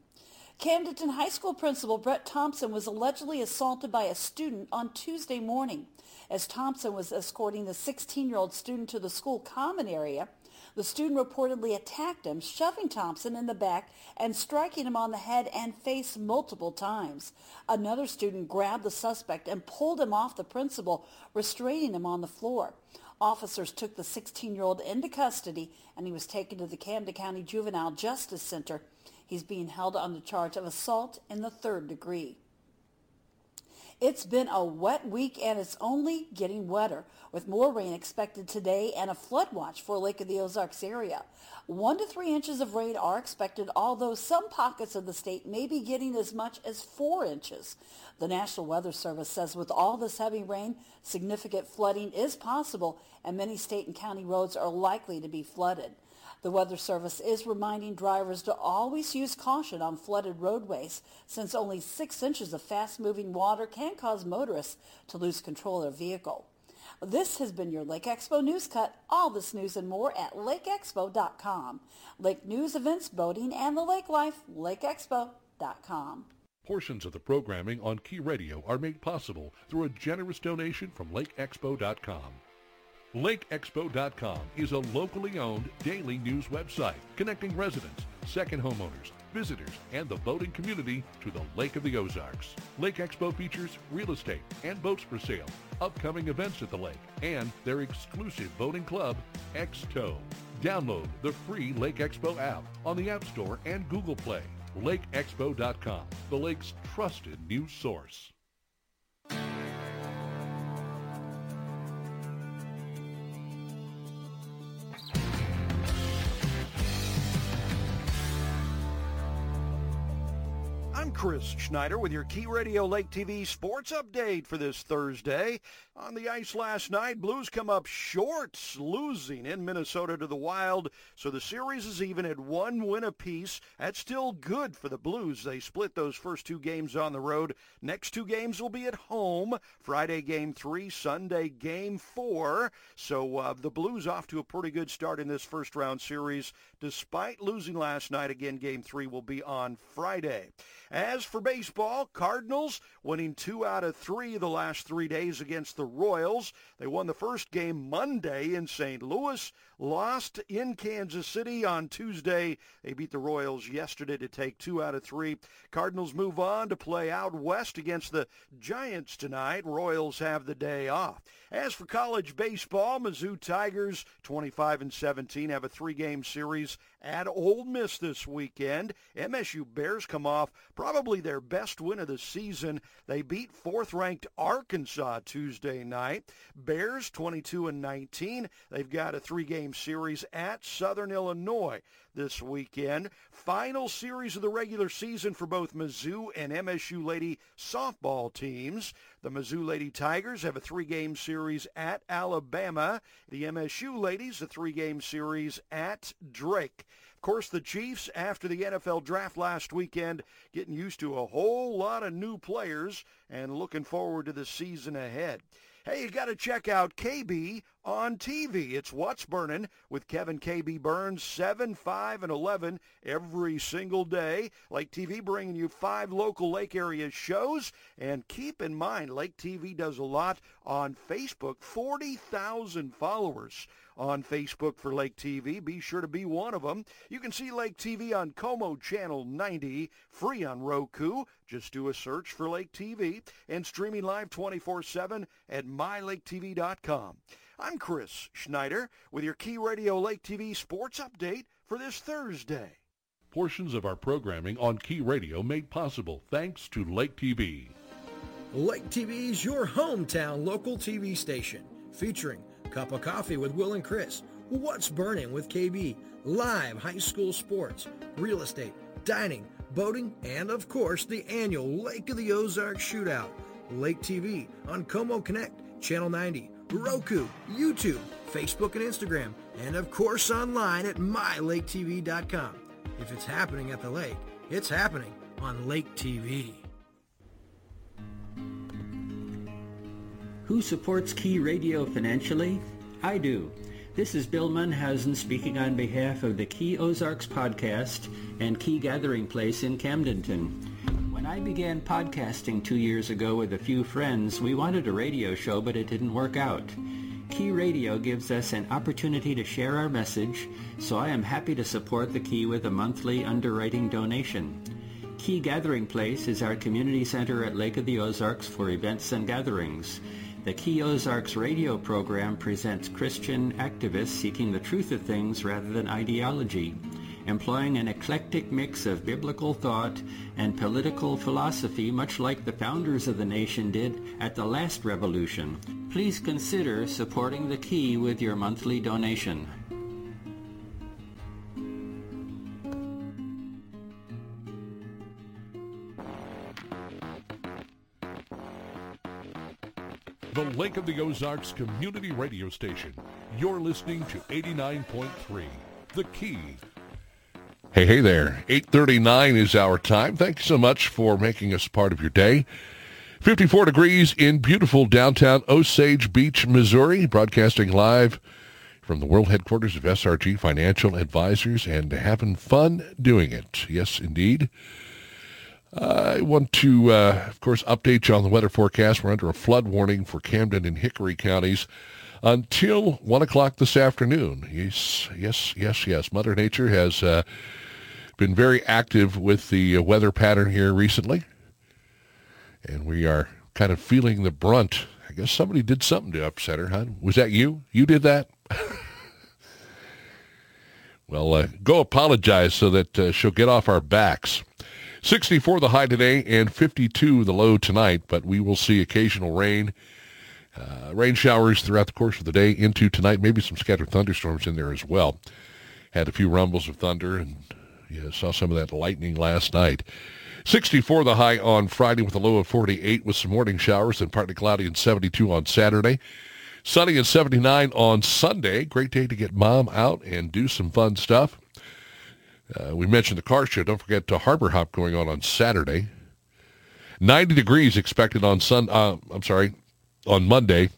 S2: Camdenton High School principal Brett Thompson was allegedly assaulted by a student on Tuesday morning. As Thompson was escorting the 16-year-old student to the school common area, the student reportedly attacked him, shoving Thompson in the back and striking him on the head and face multiple times. Another student grabbed the suspect and pulled him off the principal, restraining him on the floor. Officers took the 16-year-old into custody and he was taken to the Camden County Juvenile Justice Center. He's being held on the charge of assault in the third degree. It's been a wet week and it's only getting wetter with more rain expected today and a flood watch for Lake of the Ozarks area. One to three inches of rain are expected, although some pockets of the state may be getting as much as four inches. The National Weather Service says with all this heavy rain, significant flooding is possible and many state and county roads are likely to be flooded. The Weather Service is reminding drivers to always use caution on flooded roadways since only six inches of fast-moving water can cause motorists to lose control of their vehicle. This has been your Lake Expo News Cut. All this news and more at lakeexpo.com. Lake News, Events, Boating, and the Lake Life, lakeexpo.com.
S1: Portions of the programming on Key Radio are made possible through a generous donation from lakeexpo.com. LakeExpo.com is a locally owned daily news website connecting residents, second homeowners, visitors, and the boating community to the Lake of the Ozarks. Lake Expo features real estate and boats for sale, upcoming events at the lake, and their exclusive boating club, X-Tow. Download the free Lake Expo app on the App Store and Google Play. LakeExpo.com, the lake's trusted news source.
S3: Chris Schneider with your Key Radio Lake TV sports update for this Thursday. On the ice last night, Blues come up short, losing in Minnesota to the Wild. So the series is even at one win apiece. That's still good for the Blues. They split those first two games on the road. Next two games will be at home. Friday game three, Sunday game four. So uh, the Blues off to a pretty good start in this first round series, despite losing last night. Again, game three will be on Friday. As for baseball, Cardinals winning two out of three the last three days against the Royals. They won the first game Monday in St. Louis, lost in Kansas City on Tuesday. They beat the Royals yesterday to take two out of three. Cardinals move on to play out west against the Giants tonight. Royals have the day off. As for college baseball, Mizzou Tigers 25 and 17 have a three-game series at Ole Miss this weekend. MSU Bears come off probably their best win of the season. They beat fourth-ranked Arkansas Tuesday night. Bears 22 and 19. They've got a three-game series at Southern Illinois this weekend. Final series of the regular season for both Mizzou and MSU Lady softball teams. The Mizzou Lady Tigers have a three-game series at Alabama. The MSU Ladies a three-game series at Drake. Of course, the Chiefs, after the NFL draft last weekend, getting used to a whole lot of new players and looking forward to the season ahead. Hey, you got to check out KB on TV. It's What's Burning with Kevin KB Burns, 7, 5, and 11 every single day. Lake TV bringing you five local lake area shows. And keep in mind, Lake TV does a lot on Facebook, 40,000 followers on Facebook for Lake TV. Be sure to be one of them. You can see Lake TV on Como Channel 90, free on Roku. Just do a search for Lake TV and streaming live 24-7 at mylaketv.com. I'm Chris Schneider with your Key Radio Lake TV sports update for this Thursday.
S1: Portions of our programming on Key Radio made possible thanks to Lake TV.
S7: Lake TV is your hometown local TV station featuring Cup of Coffee with Will and Chris, What's Burning with KB, live high school sports, real estate, dining, boating, and of course the annual Lake of the Ozarks Shootout. Lake TV on Como Connect, Channel 90, Roku, YouTube, Facebook and Instagram, and of course online at mylaketv.com. If it's happening at the lake, it's happening on Lake TV.
S8: Who supports Key Radio financially? I do. This is Bill Munhausen speaking on behalf of the Key Ozarks podcast and Key Gathering Place in Camdenton. When I began podcasting two years ago with a few friends, we wanted a radio show, but it didn't work out. Key Radio gives us an opportunity to share our message, so I am happy to support the Key with a monthly underwriting donation. Key Gathering Place is our community center at Lake of the Ozarks for events and gatherings. The Key Ozarks radio program presents Christian activists seeking the truth of things rather than ideology, employing an eclectic mix of biblical thought and political philosophy much like the founders of the nation did at the last revolution. Please consider supporting the Key with your monthly donation.
S1: The Lake of the Ozarks Community Radio Station. You're listening to 89.3, The Key. Hey, hey there. 8.39 is our time. Thank you so much for making us part of your day. 54 degrees in beautiful downtown Osage Beach, Missouri, broadcasting live from the world headquarters of SRG Financial Advisors and having fun doing it. Yes, indeed. I want to, uh, of course, update you on the weather forecast. We're under a flood warning for Camden and Hickory counties until 1 o'clock this afternoon. Yes, yes, yes, yes. Mother Nature has uh, been very active with the uh, weather pattern here recently. And we are kind of feeling the brunt. I guess somebody did something to upset her, huh? Was that you? You did that? <laughs> Well, uh, go apologize so that uh, she'll get off our backs. 64 the high today and 52 the low tonight, but we will see occasional rain. Uh, rain showers throughout the course of the day into tonight, maybe some scattered thunderstorms in there as well. Had a few rumbles of thunder and yeah, saw some of that lightning last night. 64 the high on Friday with a low of 48 with some morning showers and partly cloudy and 72 on Saturday. Sunny and 79 on Sunday. Great day to get mom out and do some fun stuff. Uh, we mentioned the car show. Don't forget to Harbor Hop going on on Saturday. 90 degrees expected on Sun. Uh, I'm sorry, on Monday.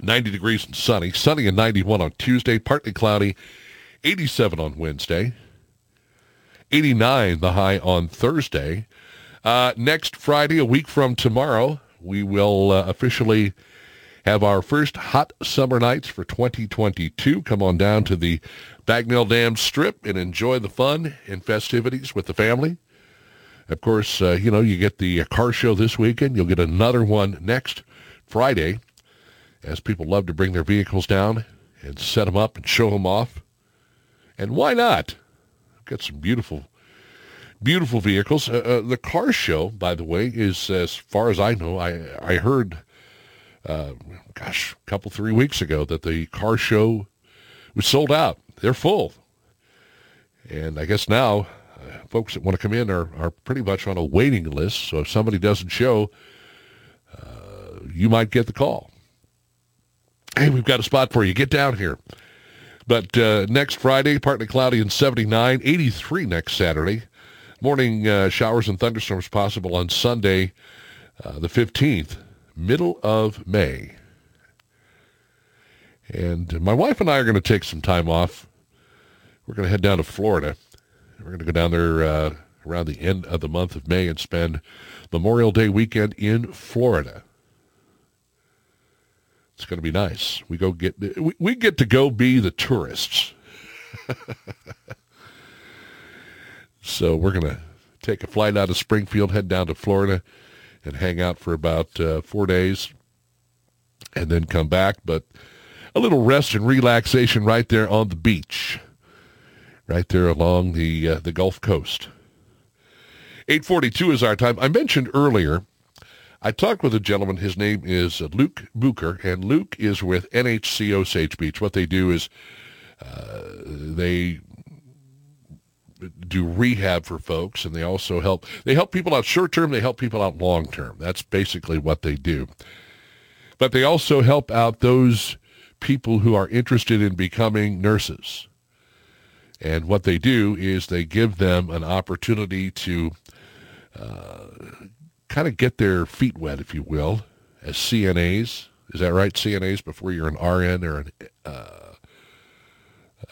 S1: 90 degrees and sunny. Sunny and 91 on Tuesday. Partly cloudy. 87 on Wednesday. 89 the high on Thursday. Uh, next Friday, a week from tomorrow, we will uh, officially have our first hot summer nights for 2022. Come on down to the Bagnell Dam Strip and enjoy the fun and festivities with the family. Of course, uh, you know, you get the car show this weekend. You'll get another one next Friday as people love to bring their vehicles down and set them up and show them off. And why not? Got some beautiful, beautiful vehicles. Uh, uh, the car show, by the way, is as far as I know. I I heard, uh, gosh, a couple three weeks ago that the car show was sold out. They're full, and I guess now uh, folks that want to come in are are pretty much on a waiting list. So if somebody doesn't show, uh, you might get the call. Hey, we've got a spot for you. Get down here. But uh, next Friday, partly cloudy and 79, 83 next Saturday. Morning uh, showers and thunderstorms possible on Sunday, uh, the 15th, middle of May. And my wife and I are going to take some time off. We're going to head down to Florida. We're going to go down there uh, around the end of the month of May and spend Memorial Day weekend in Florida. It's going to be nice. We go get we, we get to go be the tourists. <laughs> so we're going to take a flight out of Springfield, head down to Florida, and hang out for about uh, four days, and then come back. But a little rest and relaxation right there on the beach, right there along the uh, the Gulf Coast. 8:42 is our time. I mentioned earlier I talked with a gentleman. His name is Luke Bucher, and Luke is with NHC Osage Beach. What they do is uh, they do rehab for folks, and they also help. They help people out short term. They help people out long term. That's basically what they do. But they also help out those people who are interested in becoming nurses. And what they do is they give them an opportunity to uh, kind of get their feet wet, if you will, as CNAs. Is that right? CNAs before you're an RN or an uh,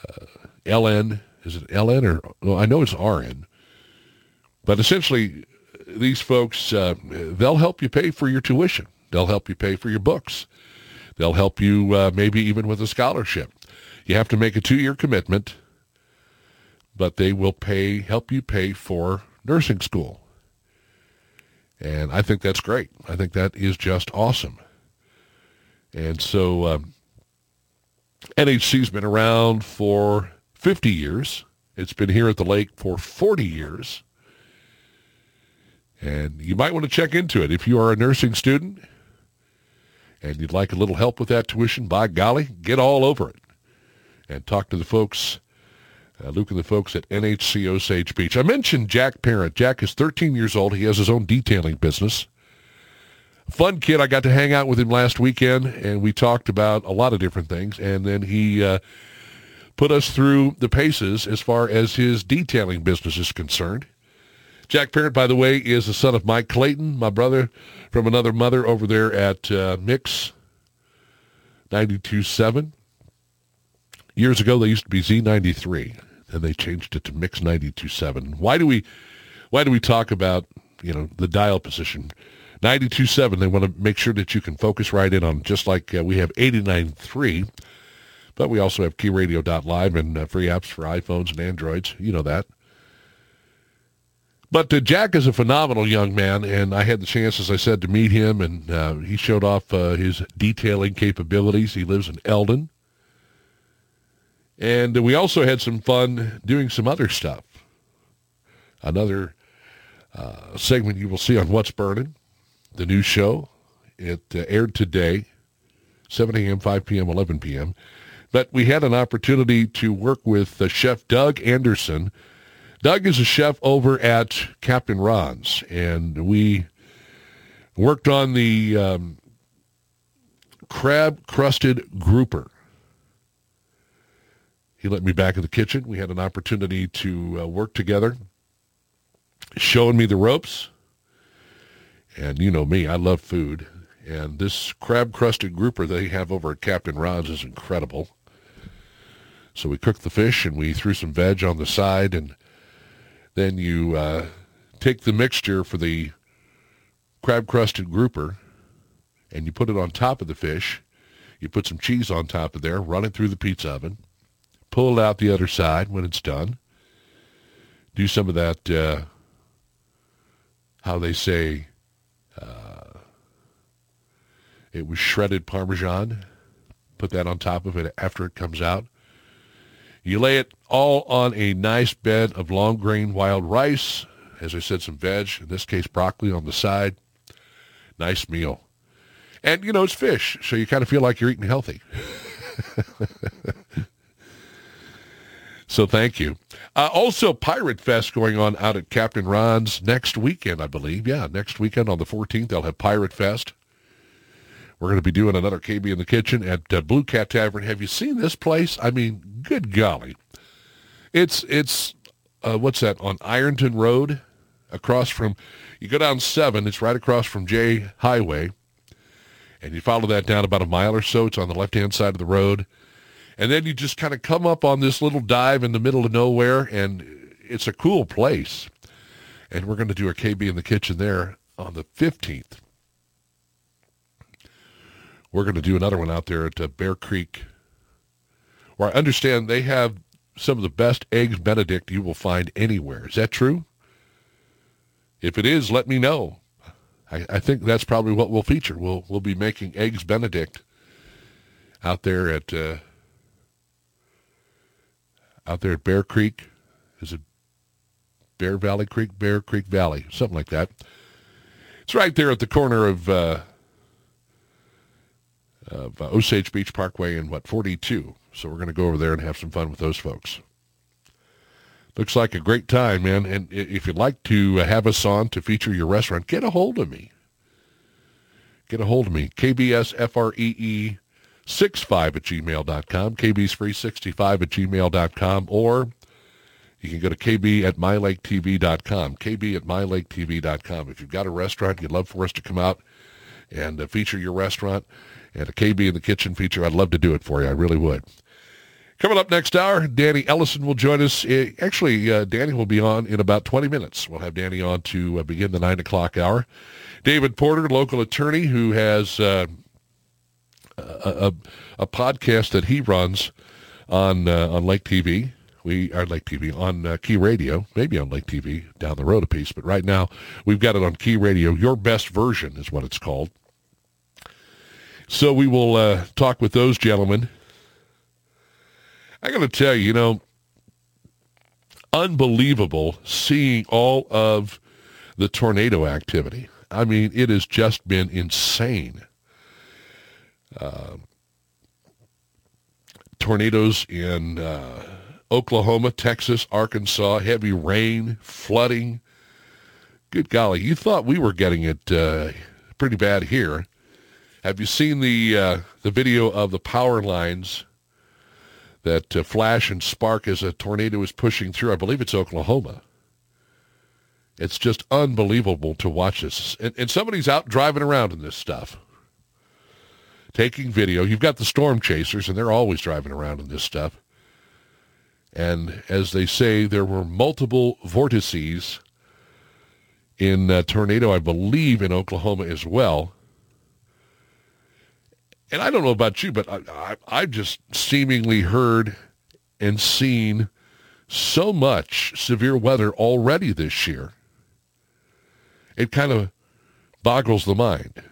S1: uh, LN. Is it LN or well, I know it's RN. But essentially, these folks uh, they'll help you pay for your tuition. They'll help you pay for your books. They'll help you uh, maybe even with a scholarship. You have to make a two-year commitment, but they will pay help you pay for nursing school. And I think that's great. I think that is just awesome. And so um, NHC's been around for 50 years. It's been here at the lake for 40 years. And you might want to check into it. If you are a nursing student and you'd like a little help with that tuition, by golly, get all over it and talk to the folks uh, Luke and the folks at NHC Osage Beach. I mentioned Jack Parent. Jack is 13 years old. He has his own detailing business. Fun kid. I got to hang out with him last weekend, and we talked about a lot of different things. And then he uh, put us through the paces as far as his detailing business is concerned. Jack Parent, by the way, is the son of Mike Clayton, my brother from another mother over there at uh, Mix 92.7. Years ago, they used to be Z93 and they changed it to Mix 92.7. Why do we why do we talk about, you know, the dial position? 92.7, they want to make sure that you can focus right in on just like uh, we have 89.3, but we also have keyradio.live and uh, free apps for iPhones and Androids. You know that. But uh, Jack is a phenomenal young man, and I had the chance, as I said, to meet him, and uh, he showed off uh, his detailing capabilities. He lives in Eldon, And we also had some fun doing some other stuff. Another uh, segment you will see on What's Burning, the new show. It uh, aired today, 7 a.m., 5 p.m., 11 p.m. But we had an opportunity to work with uh, Chef Doug Anderson. Doug is a chef over at Captain Ron's, and we worked on the um, crab-crusted grouper. He let me back in the kitchen. We had an opportunity to uh, work together, showing me the ropes. And you know me, I love food. And this crab-crusted grouper they have over at Captain Ron's is incredible. So we cooked the fish and we threw some veg on the side, and then you uh, take the mixture for the crab-crusted grouper, and you put it on top of the fish. You put some cheese on top of there, run it through the pizza oven, pull out the other side when it's done. Do some of that, uh, how they say, uh, it was shredded Parmesan. Put that on top of it after it comes out. You lay it all on a nice bed of long grain wild rice. As I said, some veg, in this case broccoli on the side. Nice meal. And, you know, it's fish, so you kind of feel like you're eating healthy. <laughs> so thank you. Uh, also, Pirate Fest going on out at Captain Ron's next weekend, I believe. Yeah, next weekend on the 14th, they'll have Pirate Fest. We're going to be doing another KB in the Kitchen at uh, Blue Cat Tavern. Have you seen this place? I mean, good golly. It's, it's uh, what's that, on Ironton Road? Across from, you go down 7, it's right across from J Highway. And you follow that down about a mile or so. It's on the left-hand side of the road. And then you just kind of come up on this little dive in the middle of nowhere, and it's a cool place. And we're going to do a KB in the kitchen there on the 15th. We're going to do another one out there at uh, Bear Creek, where I understand they have some of the best eggs Benedict you will find anywhere. Is that true? If it is, let me know. I, I think that's probably what we'll feature. We'll we'll be making eggs Benedict out there at uh, out there at Bear Creek. Is it Bear Valley Creek? Bear Creek Valley, something like that. It's right there at the corner of uh, of uh, Osage Beach Parkway and what 42. So we're going to go over there and have some fun with those folks. Looks like a great time, man. And if you'd like to have us on to feature your restaurant, get a hold of me. Get a hold of me. KBSFREE 65 at gmail.com, kbsfree65 at gmail.com, or you can go to kb at mylaketv.com, kb at mylaketv.com. If you've got a restaurant, you'd love for us to come out and uh, feature your restaurant and a KB in the kitchen feature, I'd love to do it for you. I really would. Coming up next hour, Danny Ellison will join us. Actually, uh, Danny will be on in about 20 minutes. We'll have Danny on to uh, begin the 9 o'clock hour. David Porter, local attorney who has uh, a, a, a, podcast that he runs on uh, on Lake TV. We are Lake TV on uh, Key Radio, maybe on Lake TV down the road a piece, but right now we've got it on Key Radio. Your best version is what it's called. So we will uh, talk with those gentlemen I got to tell you, you know, unbelievable seeing all of the tornado activity. I mean, it has just been insane. Tornadoes in uh, Oklahoma, Texas, Arkansas, heavy rain, flooding. Good golly, you thought we were getting it uh, pretty bad here. Have you seen the uh, the video of the power lines that uh, flash and spark as a tornado is pushing through. I believe it's Oklahoma. It's just unbelievable to watch this. And, and somebody's out driving around in this stuff, taking video. You've got the storm chasers, and they're always driving around in this stuff. And as they say, there were multiple vortices in uh, tornado, I believe, in Oklahoma as well and I don't know about you, but I, I, have just seemingly heard and seen so much severe weather already this year. It kind of boggles the mind.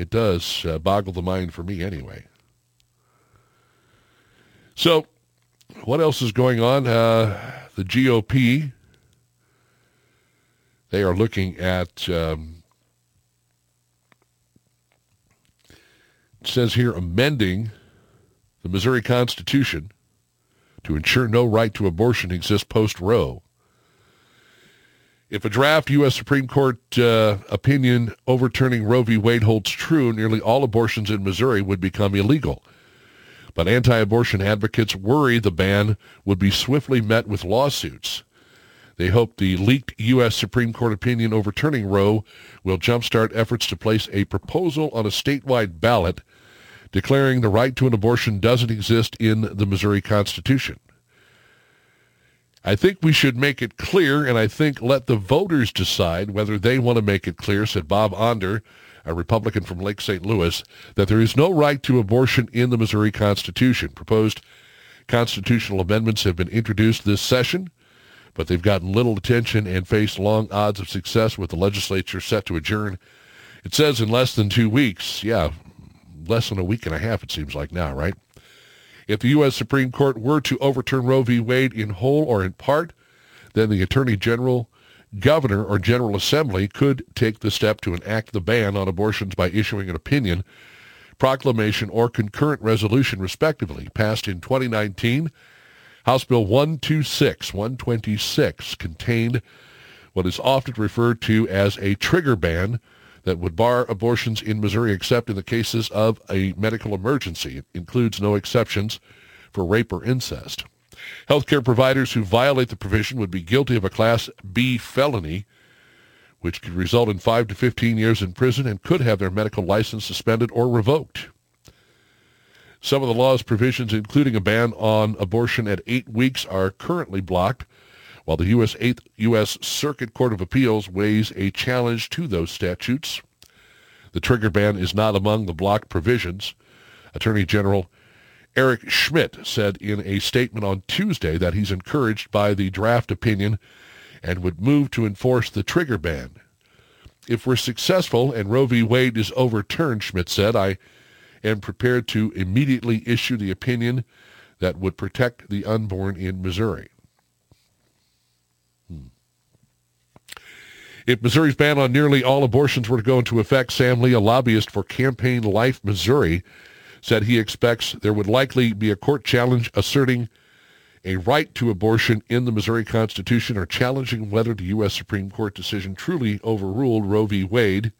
S1: It does uh, boggle the mind for me anyway. So what else is going on? Uh, the GOP, they are looking at, um, it says here, amending the Missouri Constitution to ensure no right to abortion exists post-Roe. If a draft U.S. Supreme Court uh, opinion overturning Roe v. Wade holds true, nearly all abortions in Missouri would become illegal. But anti-abortion advocates worry the ban would be swiftly met with lawsuits. They hope the leaked U.S. Supreme Court opinion overturning Roe will jumpstart efforts to place a proposal on a statewide ballot declaring the right to an abortion doesn't exist in the Missouri Constitution. I think we should make it clear, and I think let the voters decide whether they want to make it clear, said Bob Onder, a Republican from Lake St. Louis, that there is no right to abortion in the Missouri Constitution. Proposed constitutional amendments have been introduced this session, but they've gotten little attention and face long odds of success with the legislature set to adjourn. It says in less than two weeks. Yeah, less than a week and a half, it seems like now, right? If the U.S. Supreme Court were to overturn Roe v. Wade in whole or in part, then the Attorney General, Governor, or General Assembly could take the step to enact the ban on abortions by issuing an opinion, proclamation, or concurrent resolution, respectively. Passed in 2019, House Bill 126, 126 contained what is often referred to as a trigger ban that would bar abortions in Missouri except in the cases of a medical emergency. It includes no exceptions for rape or incest. Healthcare providers who violate the provision would be guilty of a Class B felony, which could result in 5 to 15 years in prison and could have their medical license suspended or revoked. Some of the law's provisions, including a ban on abortion at eight weeks, are currently blocked while the U.S. 8th U.S. Circuit Court of Appeals weighs a challenge to those statutes. The trigger ban is not among the blocked provisions. Attorney General Eric Schmitt said in a statement on Tuesday that he's encouraged by the draft opinion and would move to enforce the trigger ban. If we're successful and Roe v. Wade is overturned, Schmitt said, I am prepared to immediately issue the opinion that would protect the unborn in Missouri. If Missouri's ban on nearly all abortions were to go into effect, Sam Lee, a lobbyist for Campaign Life Missouri, said he expects there would likely be a court challenge asserting a right to abortion in the Missouri Constitution or challenging whether the U.S. Supreme Court decision truly overruled Roe v. Wade,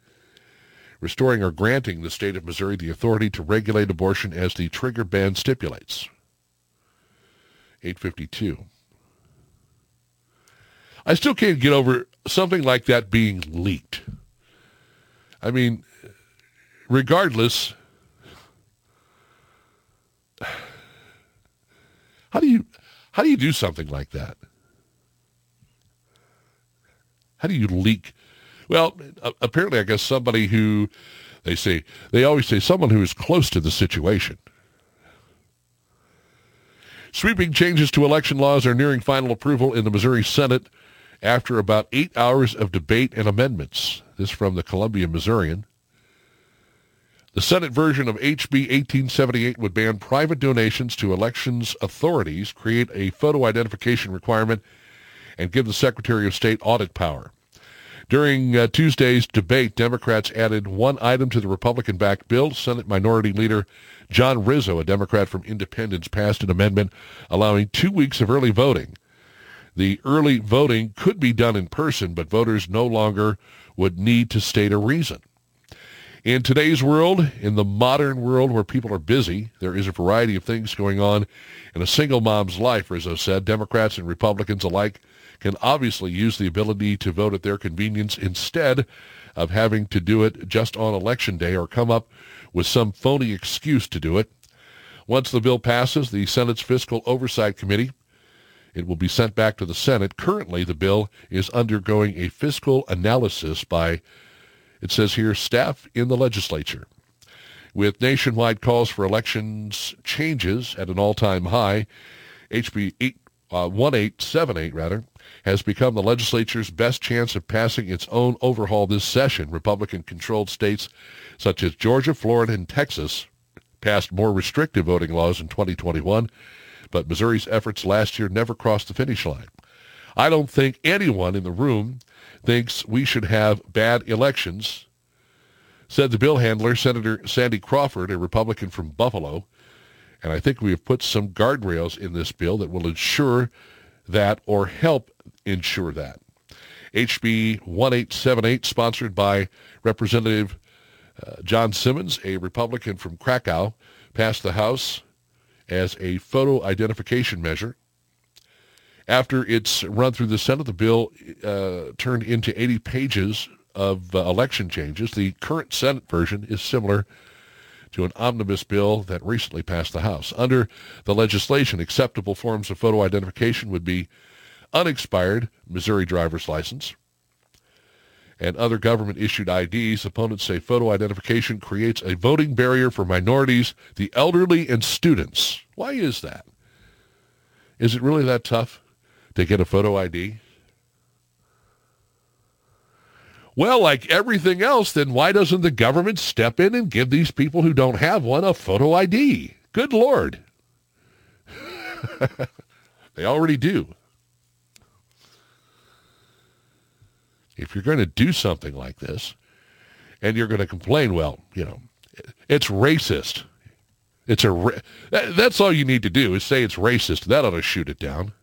S1: restoring or granting the state of Missouri the authority to regulate abortion as the trigger ban stipulates. 852. I still can't get over something like that being leaked. I mean, regardless, how do you how do you do something like that? How do you leak? Well, apparently, I guess somebody who they say they always say someone who is close to the situation. Sweeping changes to election laws are nearing final approval in the Missouri Senate after about eight hours of debate and amendments. This from the Columbia Missourian. The Senate version of HB 1878 would ban private donations to elections authorities, create a photo identification requirement, and give the Secretary of State audit power. During uh, Tuesday's debate, Democrats added one item to the Republican-backed bill. Senate Minority Leader John Rizzo, a Democrat from Independence, passed an amendment allowing two weeks of early voting. The early voting could be done in person, but voters no longer would need to state a reason. In today's world, in the modern world where people are busy, there is a variety of things going on in a single mom's life, Rizzo said. Democrats and Republicans alike can obviously use the ability to vote at their convenience instead of having to do it just on election day or come up with some phony excuse to do it. Once the bill passes, the Senate's Fiscal Oversight Committee it will be sent back to the Senate. Currently, the bill is undergoing a fiscal analysis by, it says here, staff in the legislature. With nationwide calls for elections changes at an all-time high, HB 8, uh, 1878 rather, has become the legislature's best chance of passing its own overhaul this session. Republican-controlled states such as Georgia, Florida, and Texas passed more restrictive voting laws in 2021 but Missouri's efforts last year never crossed the finish line. I don't think anyone in the room thinks we should have bad elections, said the bill handler, Senator Sandy Crawford, a Republican from Buffalo. And I think we have put some guardrails in this bill that will ensure that or help ensure that. HB 1878, sponsored by Representative uh, John Simmons, a Republican from Krakow, passed the House as a photo identification measure. After its run through the Senate, the bill uh, turned into 80 pages of uh, election changes. The current Senate version is similar to an omnibus bill that recently passed the House. Under the legislation, acceptable forms of photo identification would be unexpired Missouri driver's license and other government-issued IDs. Opponents say photo identification creates a voting barrier for minorities, the elderly, and students. Why is that? Is it really that tough to get a photo ID? Well, like everything else, then why doesn't the government step in and give these people who don't have one a photo ID? Good Lord. <laughs> they already do. If you're going to do something like this and you're going to complain, well, you know, it's racist. It's a ra- that's all you need to do is say it's racist. That ought to shoot it down.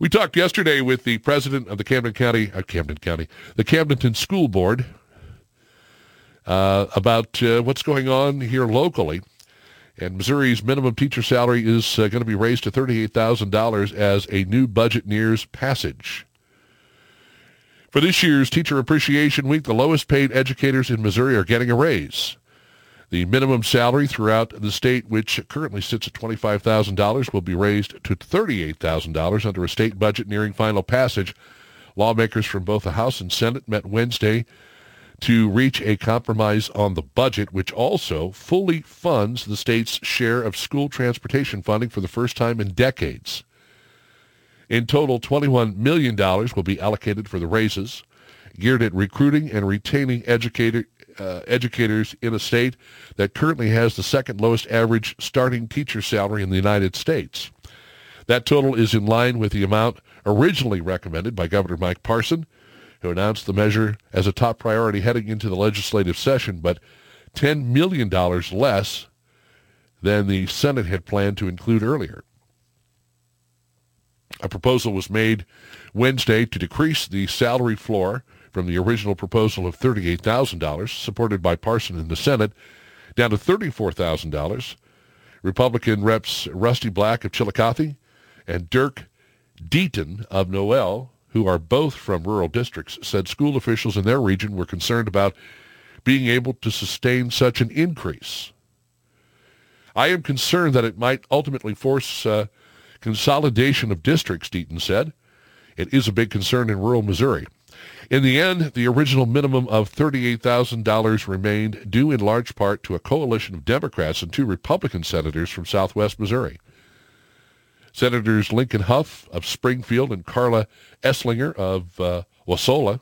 S1: We talked yesterday with the president of the Camden County, uh, Camden County, the Camdenton School Board uh, about uh, what's going on here locally. And Missouri's minimum teacher salary is uh, going to be raised to $38,000 as a new budget nears passage. For this year's Teacher Appreciation Week, the lowest paid educators in Missouri are getting a raise. The minimum salary throughout the state, which currently sits at $25,000, will be raised to $38,000 under a state budget nearing final passage. Lawmakers from both the House and Senate met Wednesday to reach a compromise on the budget, which also fully funds the state's share of school transportation funding for the first time in decades. In total, $21 million will be allocated for the raises, geared at recruiting and retaining educator, uh, educators in a state that currently has the second lowest average starting teacher salary in the United States. That total is in line with the amount originally recommended by Governor Mike Parson, who announced the measure as a top priority heading into the legislative session, but $10 million less than the Senate had planned to include earlier. A proposal was made Wednesday to decrease the salary floor from the original proposal of $38,000, supported by Parson in the Senate, down to $34,000. Republican reps Rusty Black of Chillicothe and Dirk Deaton of Noel, who are both from rural districts, said school officials in their region were concerned about being able to sustain such an increase. I am concerned that it might ultimately force uh, consolidation of districts, Deaton said. It is a big concern in rural Missouri. In the end, the original minimum of $38,000 remained due in large part to a coalition of Democrats and two Republican senators from southwest Missouri. Senators Lincoln Hough of Springfield and Karla Eslinger of uh, Wasola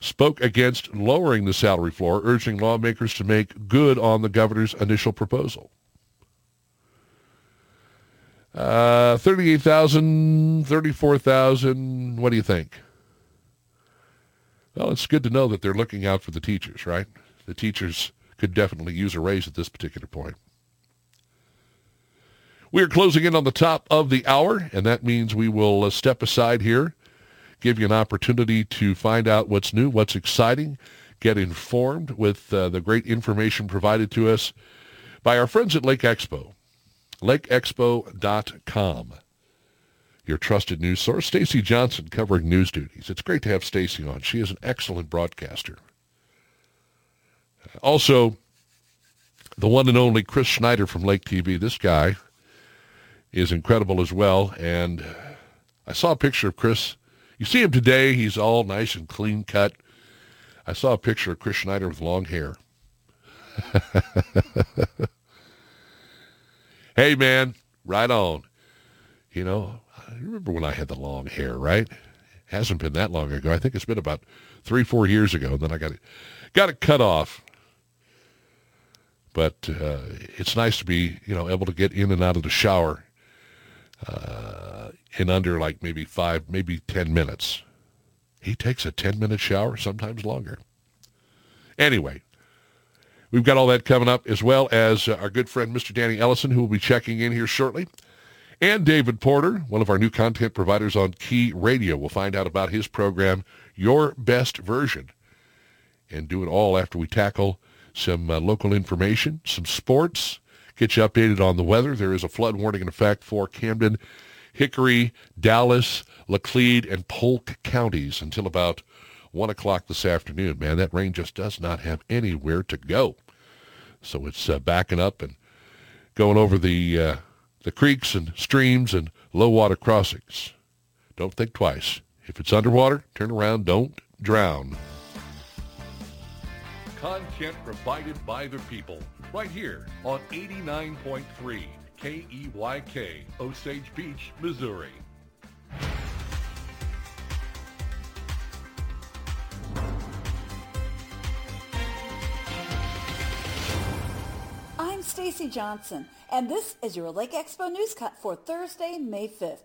S1: spoke against lowering the salary floor, urging lawmakers to make good on the governor's initial proposal. Uh, 38,000, 34,000, what do you think? Well, it's good to know that they're looking out for the teachers, right? The teachers could definitely use a raise at this particular point. We are closing in on the top of the hour, and that means we will uh, step aside here, give you an opportunity to find out what's new, what's exciting, get informed with uh, the great information provided to us by our friends at Lake Expo. LakeExpo.com your trusted news source, Stacy Johnson, covering news duties. It's great to have Stacy on. She is an excellent broadcaster. Also, the one and only Chris Schneider from Lake TV. This guy is incredible as well. And I saw a picture of Chris. You see him today. He's all nice and clean cut. I saw a picture of Chris Schneider with long hair. <laughs> hey, man, right on. You know, you remember when I had the long hair, right? Hasn't been that long ago. I think it's been about three, four years ago. And then I got it, got it cut off. But uh, it's nice to be, you know, able to get in and out of the shower uh, in under like maybe five, maybe 10 minutes. He takes a 10-minute shower, sometimes longer. Anyway, we've got all that coming up, as well as uh, our good friend Mr. Danny Ellison, who will be checking in here shortly. And David Porter, one of our new content providers on Key Radio. We'll find out about his program, Your Best Version, and do it all after we tackle some uh, local information, some sports, get you updated on the weather. There is a flood warning in effect for Camden, Hickory, Dallas, Laclede, and Polk counties until about 1 o'clock this afternoon. Man, that rain just does not have anywhere to go. So it's uh, backing up and going over the, uh, the creeks and streams and low water crossings. Don't think twice. If it's underwater, turn around. Don't drown. Content provided by the people. Right here on 89.3 KEYK, Osage Beach, Missouri.
S2: Stacy Johnson, and this is your Lake Expo News Cut for Thursday, May 5th.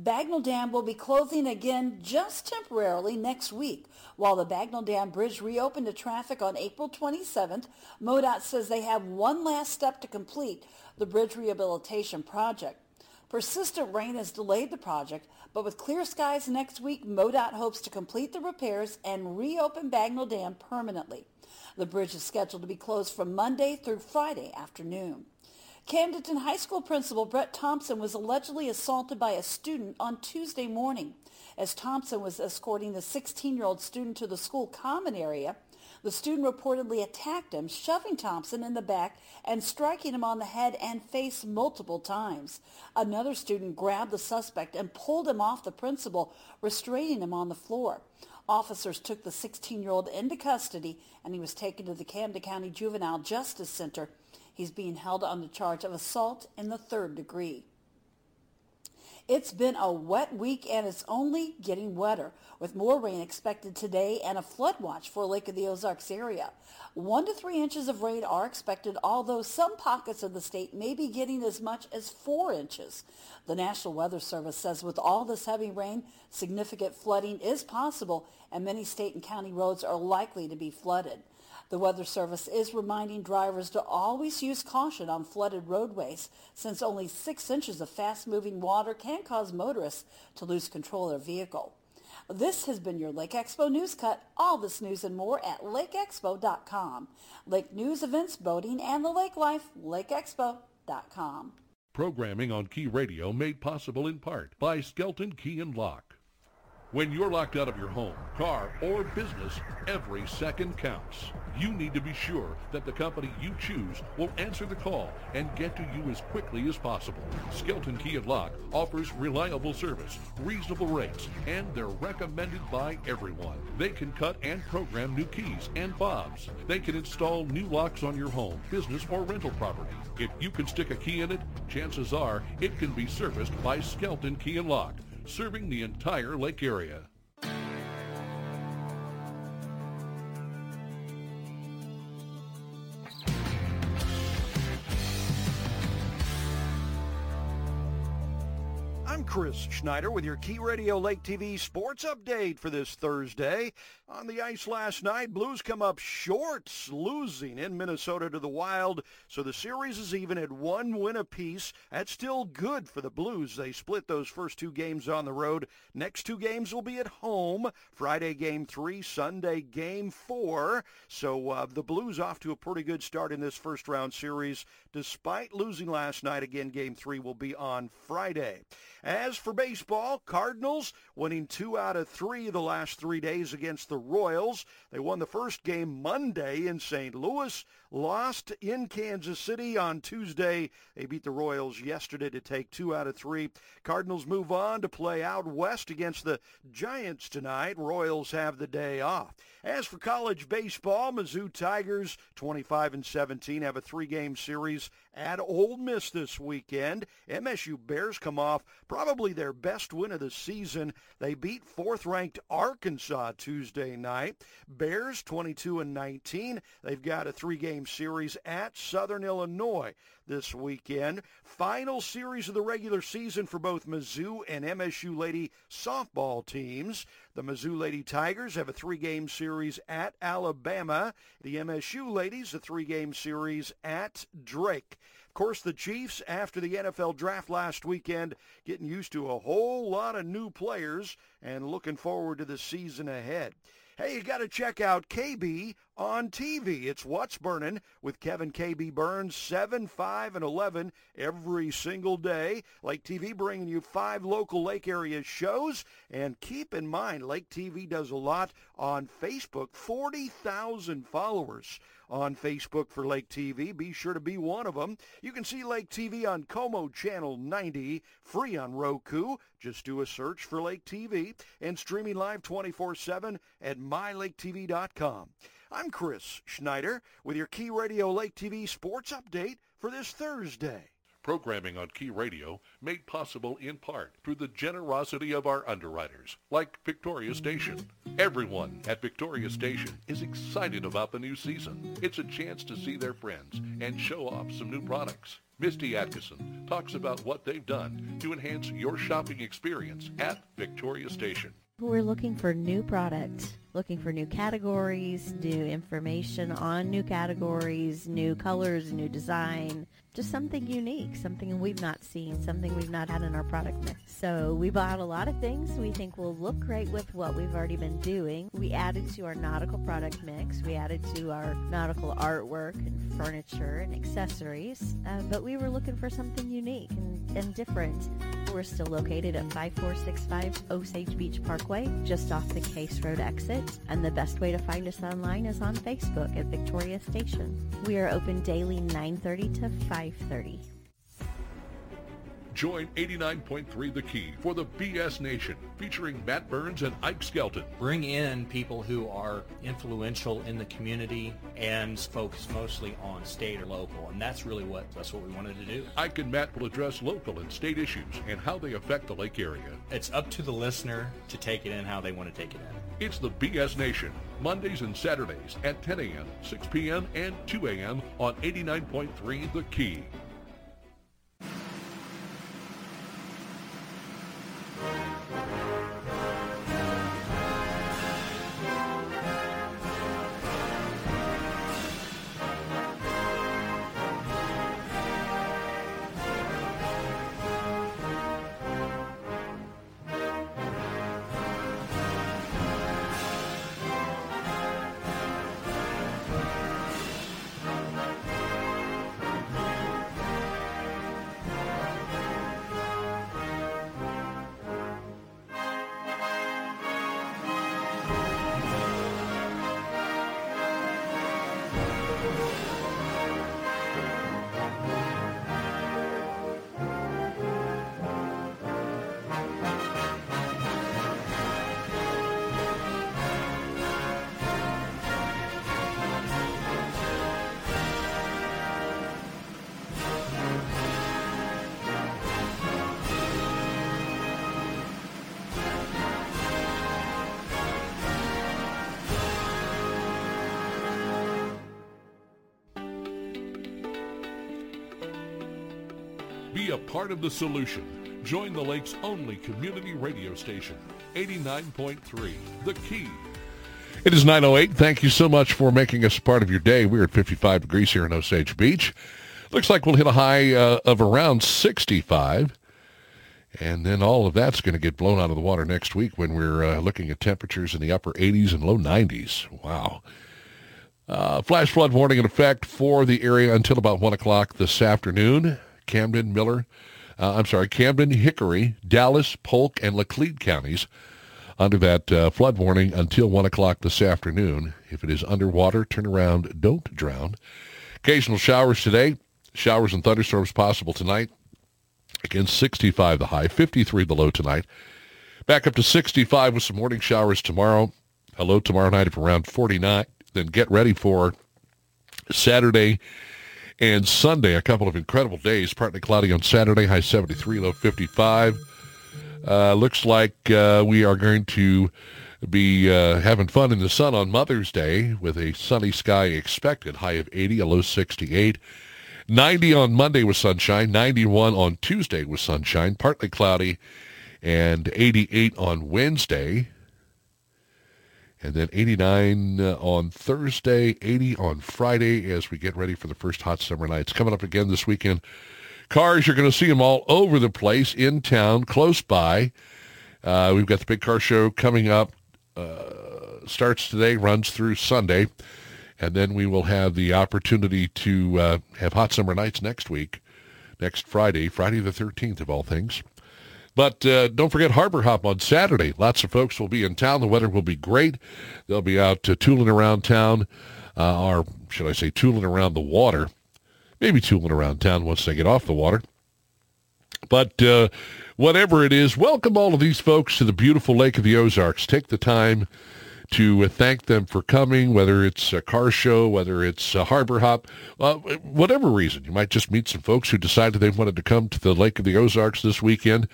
S2: Bagnell Dam will be closing again just temporarily next week. While the Bagnell Dam Bridge reopened to traffic on April 27th, MoDOT says they have one last step to complete the bridge rehabilitation project. Persistent rain has delayed the project, but with clear skies next week, MoDOT hopes to complete the repairs and reopen Bagnell Dam permanently. The bridge is scheduled to be closed from Monday through Friday afternoon. Camdenton High School principal Brett Thompson was allegedly assaulted by a student on Tuesday morning. As Thompson was escorting the 16-year-old student to the school common area, the student reportedly attacked him, shoving Thompson in the back and striking him on the head and face multiple times. Another student grabbed the suspect and pulled him off the principal, restraining him on the floor. Officers took the 16-year-old into custody and he was taken to the Camden County Juvenile Justice Center. He's being held on the charge of assault in the third degree. It's been a wet week and it's only getting wetter, with more rain expected today and a flood watch for Lake of the Ozarks area. One to three inches of rain are expected, although some pockets of the state may be getting as much as four inches. The National Weather Service says with all this heavy rain, significant flooding is possible and many state and county roads are likely to be flooded. The Weather Service is reminding drivers to always use caution on flooded roadways since only six inches of fast-moving water can cause motorists to lose control of their vehicle. This has been your Lake Expo News Cut. All this news and more at lakeexpo.com. Lake news, events, boating, and the lake life, lakeexpo.com.
S1: Programming on Key Radio made possible in part by Skelton Key and Lock. When you're locked out of your home, car, or business, every second counts. You need to be sure that the company you choose will answer the call and get to you as quickly as possible. Skelton Key and Lock offers reliable service, reasonable rates, and they're recommended by everyone. They can cut and program new keys and fobs. They can install new locks on your home, business, or rental property. If you can stick a key in it, chances are it can be serviced by Skelton Key and Lock serving the entire lake area.
S3: Chris Schneider with your Key Radio Lake TV sports update for this Thursday. On the ice last night, Blues come up short, losing in Minnesota to the Wild, so the series is even at one win apiece. That's still good for the Blues. They split those first two games on the road. Next two games will be at home. Friday game three, Sunday game four. So uh, the Blues off to a pretty good start in this first round series, despite losing last night. Again, game three will be on Friday. As for baseball, Cardinals winning two out of three the last three days against the Royals. They won the first game Monday in St. Louis, lost in Kansas City on Tuesday. They beat the Royals yesterday to take two out of three. Cardinals move on to play out west against the Giants tonight. Royals have the day off. As for college baseball, Mizzou Tigers 25 and 17 have a three-game series at Ole Miss this weekend. MSU Bears come off probably their best win of the season. They beat fourth-ranked Arkansas Tuesday night. Bears 22 and 19. They've got a three-game series at Southern Illinois this weekend. Final series of the regular season for both Mizzou and MSU Lady softball teams. The Mizzou Lady Tigers have a three-game series at Alabama. The MSU Ladies a three-game series at Drake. Of course, the Chiefs, after the NFL draft last weekend, getting used to a whole lot of new players and looking forward to the season ahead. Hey, you got to check out KB on TV. It's What's Burning with Kevin KB Burns, 7, 5, and 11 every single day. Lake TV bringing you five local lake area shows. And keep in mind, Lake TV does a lot on Facebook, 40,000 followers on Facebook for Lake TV. Be sure to be one of them. You can see Lake TV on Co-Mo Channel 90, free on Roku. Just do a search for Lake TV and streaming live 24-7 at mylaketv.com. I'm Chris Schneider with your Key Radio Lake TV sports update for this Thursday.
S1: Programming on Key Radio made possible in part through the generosity of our underwriters, like Victoria Station. Everyone at Victoria Station is excited about the new season. It's a chance to see their friends and show off some new products. Misty Atkinson talks about what they've done to enhance your shopping experience at Victoria Station.
S4: We're looking for new product, looking for new categories, new information on new categories, new colors, new design, just something unique, something we've not seen, something we've not had in our product mix. So we bought a lot of things we think will look great with what we've already been doing. We added to our nautical product mix. We added to our nautical artwork and furniture and accessories. Uh, but we were looking for something unique and, and different. We're still located at 5465 Osage Beach Parkway, just off the Case Road exit. And the best way to find us online is on Facebook at Victoria Station. We are open daily 9.30 to 5.30.
S1: Join 89.3 The Key for the BS Nation, featuring Matt Burns and Ike Skelton.
S5: Bring in people who are influential in the community and focus mostly on state or local, and that's really what that's what we wanted to do.
S1: Ike and Matt will address local and state issues and how they affect the lake area.
S5: It's up to the listener to take it in how they want to take it in.
S1: It's the BS Nation, Mondays and Saturdays at 10 a.m., 6 p.m., and 2 a.m. on 89.3 The Key. A part of the solution. Join the lake's only community radio station, 89.3 The Key. It is 9.08. Thank you so much for making us part of your day. We're at 55 degrees here in Osage Beach. Looks like we'll hit a high uh, of around 65. And then all of that's going to get blown out of the water next week when we're uh, looking at temperatures in the upper 80s and low 90s. Wow. Uh, flash flood warning in effect for the area until about 1 o'clock this afternoon. Camden, Miller, uh, I'm sorry, Camden, Hickory, Dallas, Polk, and Laclede counties under that uh, flood warning until 1 o'clock this afternoon. If it is underwater, turn around, don't drown. Occasional showers today. Showers and thunderstorms possible tonight. Again, 65 the high, 53 the low tonight. Back up to 65 with some morning showers tomorrow. Hello tomorrow night of around 49. Then get ready for Saturday and Sunday. A couple of incredible days. Partly cloudy on Saturday, high 73, low 55. Uh, looks like uh, we are going to be uh, having fun in the sun on Mother's Day with a sunny sky expected, high of 80, a low 68. 90 on Monday with sunshine, 91 on Tuesday with sunshine, partly cloudy, and 88 on Wednesday. And then 89 uh, on Thursday, 80 on Friday as we get ready for the first hot summer nights. Coming up again this weekend. Cars, you're going to see them all over the place, in town, close by. Uh, we've got the big car show coming up. Uh, starts today, runs through Sunday. And then we will have the opportunity to uh, have hot summer nights next week, next Friday, Friday the 13th of all things. But uh, don't forget Harbor Hop on Saturday. Lots of folks will be in town. The weather will be great. They'll be out uh, tooling around town, uh, or should I say tooling around the water. Maybe tooling around town once they get off the water. But uh, whatever it is, welcome all of these folks to the beautiful Lake of the Ozarks. Take the time to uh, thank them for coming, whether it's a car show, whether it's a harbor hop, uh, whatever reason. You might just meet some folks who decided they wanted to come to the Lake of the Ozarks this weekend.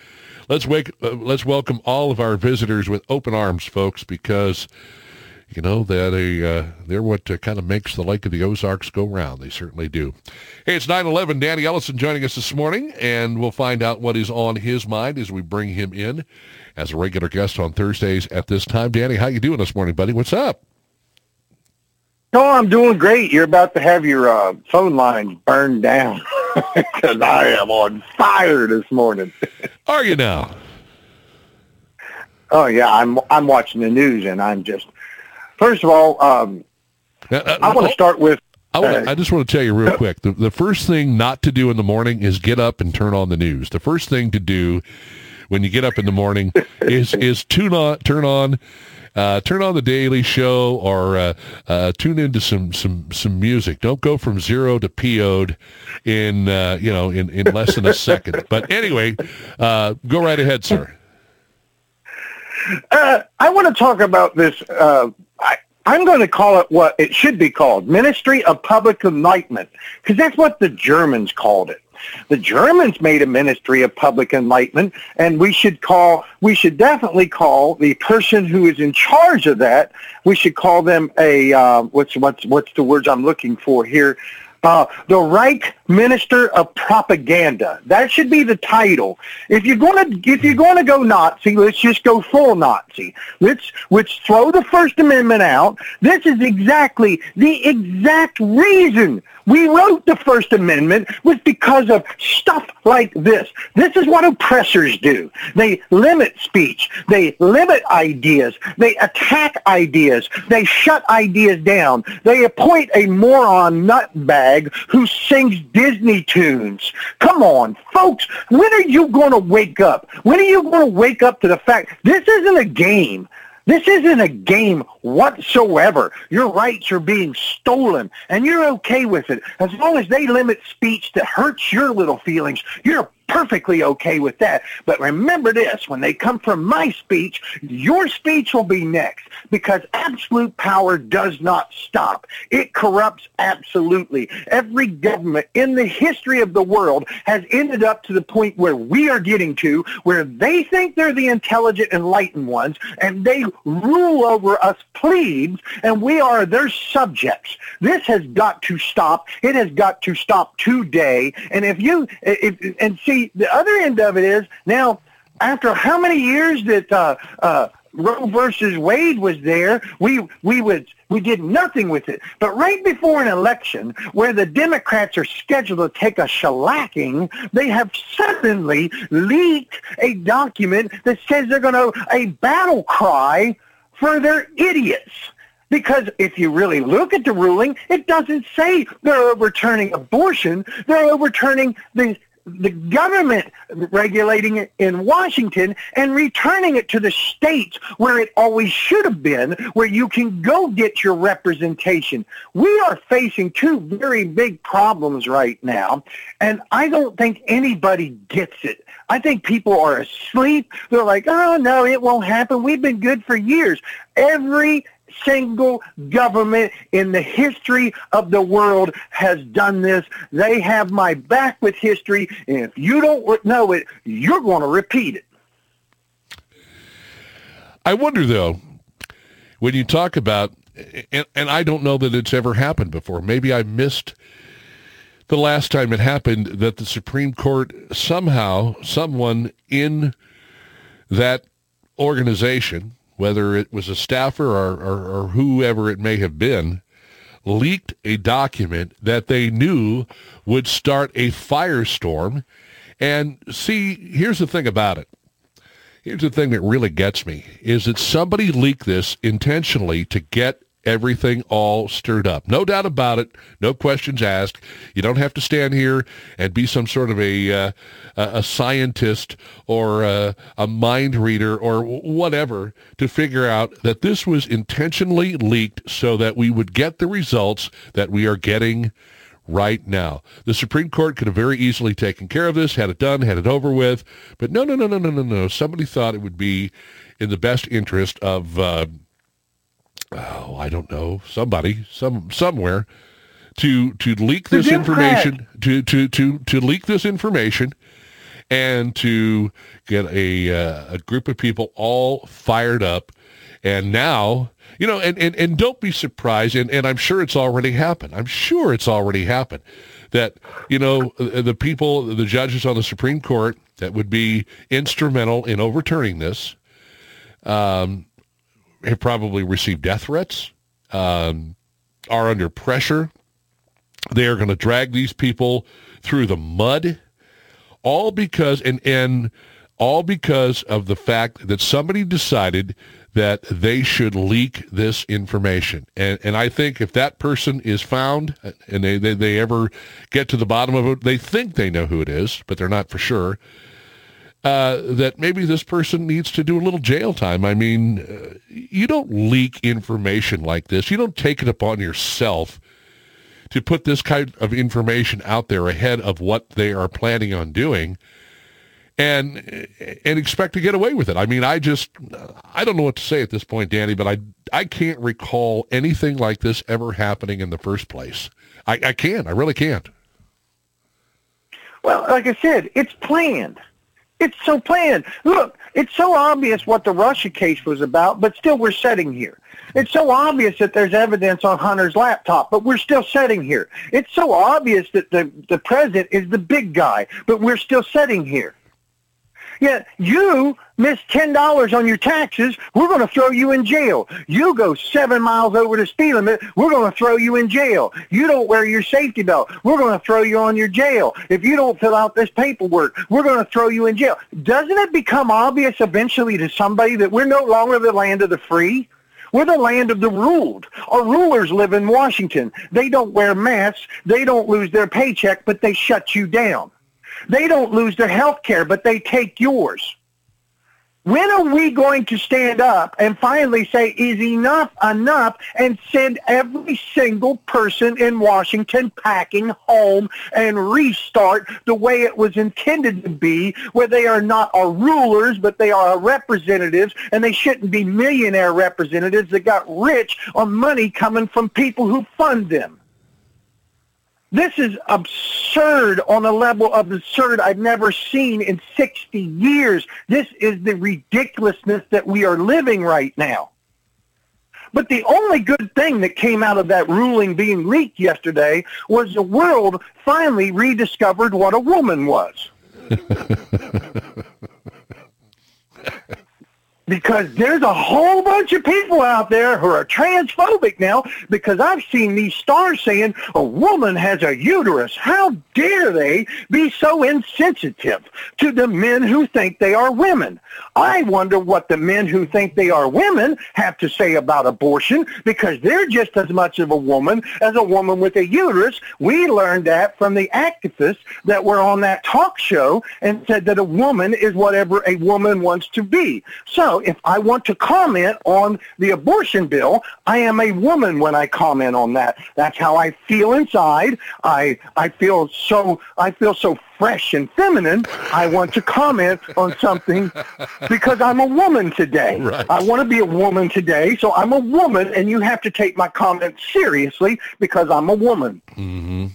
S1: Let's wake, uh, let's welcome all of our visitors with open arms, folks, because you know that uh, they're what uh, kind of makes the Lake of the Ozarks go round. They certainly do. Hey, it's 9/11. Danny Ellison joining us this morning, and we'll find out what is on his mind as we bring him in as a regular guest on Thursdays at this time. Danny, how you doing this morning, buddy? What's up?
S9: Oh, I'm doing great. You're about to have your uh, phone lines burned down <laughs> because I am on fire this morning. <laughs>
S1: Are you now?
S9: Oh yeah, I'm I'm watching the news and I'm just. First of all, um, uh, uh, I want to start with.
S1: I, wanna, I, just want to tell you real quick. The, the first thing not to do in the morning is get up and turn on the news. The first thing to do when you get up in the morning is is tune on turn on uh, turn on the Daily Show or uh, uh, tune into some some some music. Don't go from zero to PO'd in uh, you know in, in less than a <laughs> second. But anyway, uh, go right ahead, sir.
S9: Uh, I want to talk about this. I, I'm going to call it what it should be called, Ministry of Public Enlightenment, because that's what the Germans called it. The Germans made a ministry of public enlightenment, and we should call, we should definitely call the person who is in charge of that, we should call them a, uh, what's, what's, what's the words I'm looking for here? Uh, the Reich Minister of Propaganda. That should be the title. If you're going to if you're to go Nazi, let's just go full Nazi. Let's let's throw the First Amendment out. This is exactly the exact reason we wrote the First Amendment was because of stuff like this. This is what oppressors do. They limit speech. They limit ideas. They attack ideas. They shut ideas down. They appoint a moron nutbag who sings Disney tunes. Come on, folks. When are you going to wake up? When are you going to wake up to the fact this isn't a game? This isn't a game whatsoever. Your rights are being stolen, and you're okay with it. As long as they limit speech that hurts your little feelings, you're perfectly okay with that. But remember this, when they come from my speech, your speech will be next because absolute power does not stop. It corrupts absolutely. Every government in the history of the world has ended up to the point where we are getting to, where they think they're the intelligent, enlightened ones, and they rule over us plebes, and we are their subjects. This has got to stop. It has got to stop today. And if you, if, and see, the other end of it is now, after how many years that uh, uh, Roe versus Wade was there, we we would we did nothing with it. But right before an election, where the Democrats are scheduled to take a shellacking, they have suddenly leaked a document that says they're going to a battle cry for their idiots. Because if you really look at the ruling, it doesn't say they're overturning abortion. They're overturning the the government regulating it in Washington and returning it to the states where it always should have been, where you can go get your representation. We are facing two very big problems right now, and I don't think anybody gets it. I think people are asleep. They're like, oh, no, it won't happen. We've been good for years. Every single government in the history of the world has done this. They have my back with history, and if you don't know it, you're going to repeat it.
S1: I wonder, though, when you talk about, and, and I don't know that it's ever happened before. Maybe I missed the last time it happened that the Supreme Court somehow, someone in that organization, whether it was a staffer or, or, or whoever it may have been, leaked a document that they knew would start a firestorm. And see, here's the thing about it. Here's the thing that really gets me is that somebody leaked this intentionally to get everything all stirred up. No doubt about it. No questions asked. You don't have to stand here and be some sort of a uh, a scientist or a, a mind reader or whatever to figure out that this was intentionally leaked so that we would get the results that we are getting right now. The Supreme Court could have very easily taken care of this, had it done, had it over with. But no, no, no, no, no, no, no. Somebody thought it would be in the best interest of uh, oh, I don't know, somebody, some somewhere, to to leak this information, to, to to to leak this information, and to get a uh, a group of people all fired up, and now you know, and and, and don't be surprised, and, and I'm sure it's already happened. I'm sure it's already happened that you know the people, the judges on the Supreme Court that would be instrumental in overturning this. Um, have probably received death threats, um, are under pressure. They are going to drag these people through the mud, all because and and all because of the fact that somebody decided that they should leak this information. And and I think if that person is found and they, they, they ever get to the bottom of it, they think they know who it is, but they're not for sure uh, that maybe this person needs to do a little jail time. I mean, uh, you don't leak information like this. You don't take it upon yourself to put this kind of information out there ahead of what they are planning on doing and and expect to get away with it. I mean, I just I don't know what to say at this point, Danny, but I I can't recall anything like this ever happening in the first place. I, I can't. I really can't.
S9: Well, like I said, it's planned. It's so planned. Look, it's so obvious what the Russia case was about, but still we're sitting here. It's so obvious that there's evidence on Hunter's laptop, but we're still sitting here. It's so obvious that the, the president is the big guy, but we're still sitting here. Yet you miss $10 on your taxes, we're going to throw you in jail. You go seven miles over the speed limit, we're going to throw you in jail. You don't wear your safety belt, we're going to throw you on your jail. If you don't fill out this paperwork, we're going to throw you in jail. Doesn't it become obvious eventually to somebody that we're no longer the land of the free? We're the land of the ruled. Our rulers live in Washington. They don't wear masks. They don't lose their paycheck, but they shut you down. They don't lose their health care, but they take yours. When are we going to stand up and finally say, is enough enough, and send every single person in Washington packing home and restart the way it was intended to be, where they are not our rulers, but they are our representatives, and they shouldn't be millionaire representatives that got rich on money coming from people who fund them. This is absurd on a level of absurd I've never seen in 60 years. This is the ridiculousness that we are living right now. But the only good thing that came out of that ruling being leaked yesterday was the world finally rediscovered what a woman was. <laughs> because there's a whole bunch of people out there who are transphobic now because I've seen these stars saying a woman has a uterus. How dare they be so insensitive to the men who think they are women? I wonder what the men who think they are women have to say about abortion because they're just as much of a woman as a woman with a uterus. We learned that from the activists that were on that talk show and said that a woman is whatever a woman wants to be. So if I want to comment on the abortion bill, I am a woman when I comment on that. That's how I feel inside. I I feel so I feel so fresh and feminine. I want to comment on something because I'm a woman today.
S1: Right.
S9: I want to be a woman today, so I'm a woman, and you have to take my comments seriously because I'm a woman.
S1: Mm-hmm.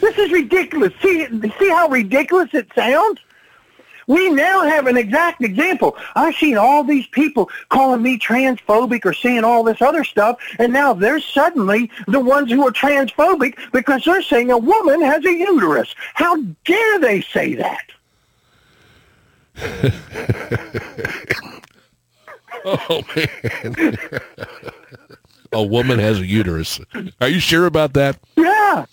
S9: This is ridiculous. See, see how ridiculous it sounds? We now have an exact example. I've seen all these people calling me transphobic or saying all this other stuff, and now they're suddenly the ones who are transphobic because they're saying a woman has a uterus. How dare they say that?
S1: Oh man. a woman has a uterus. Are you sure about that?
S9: Yeah.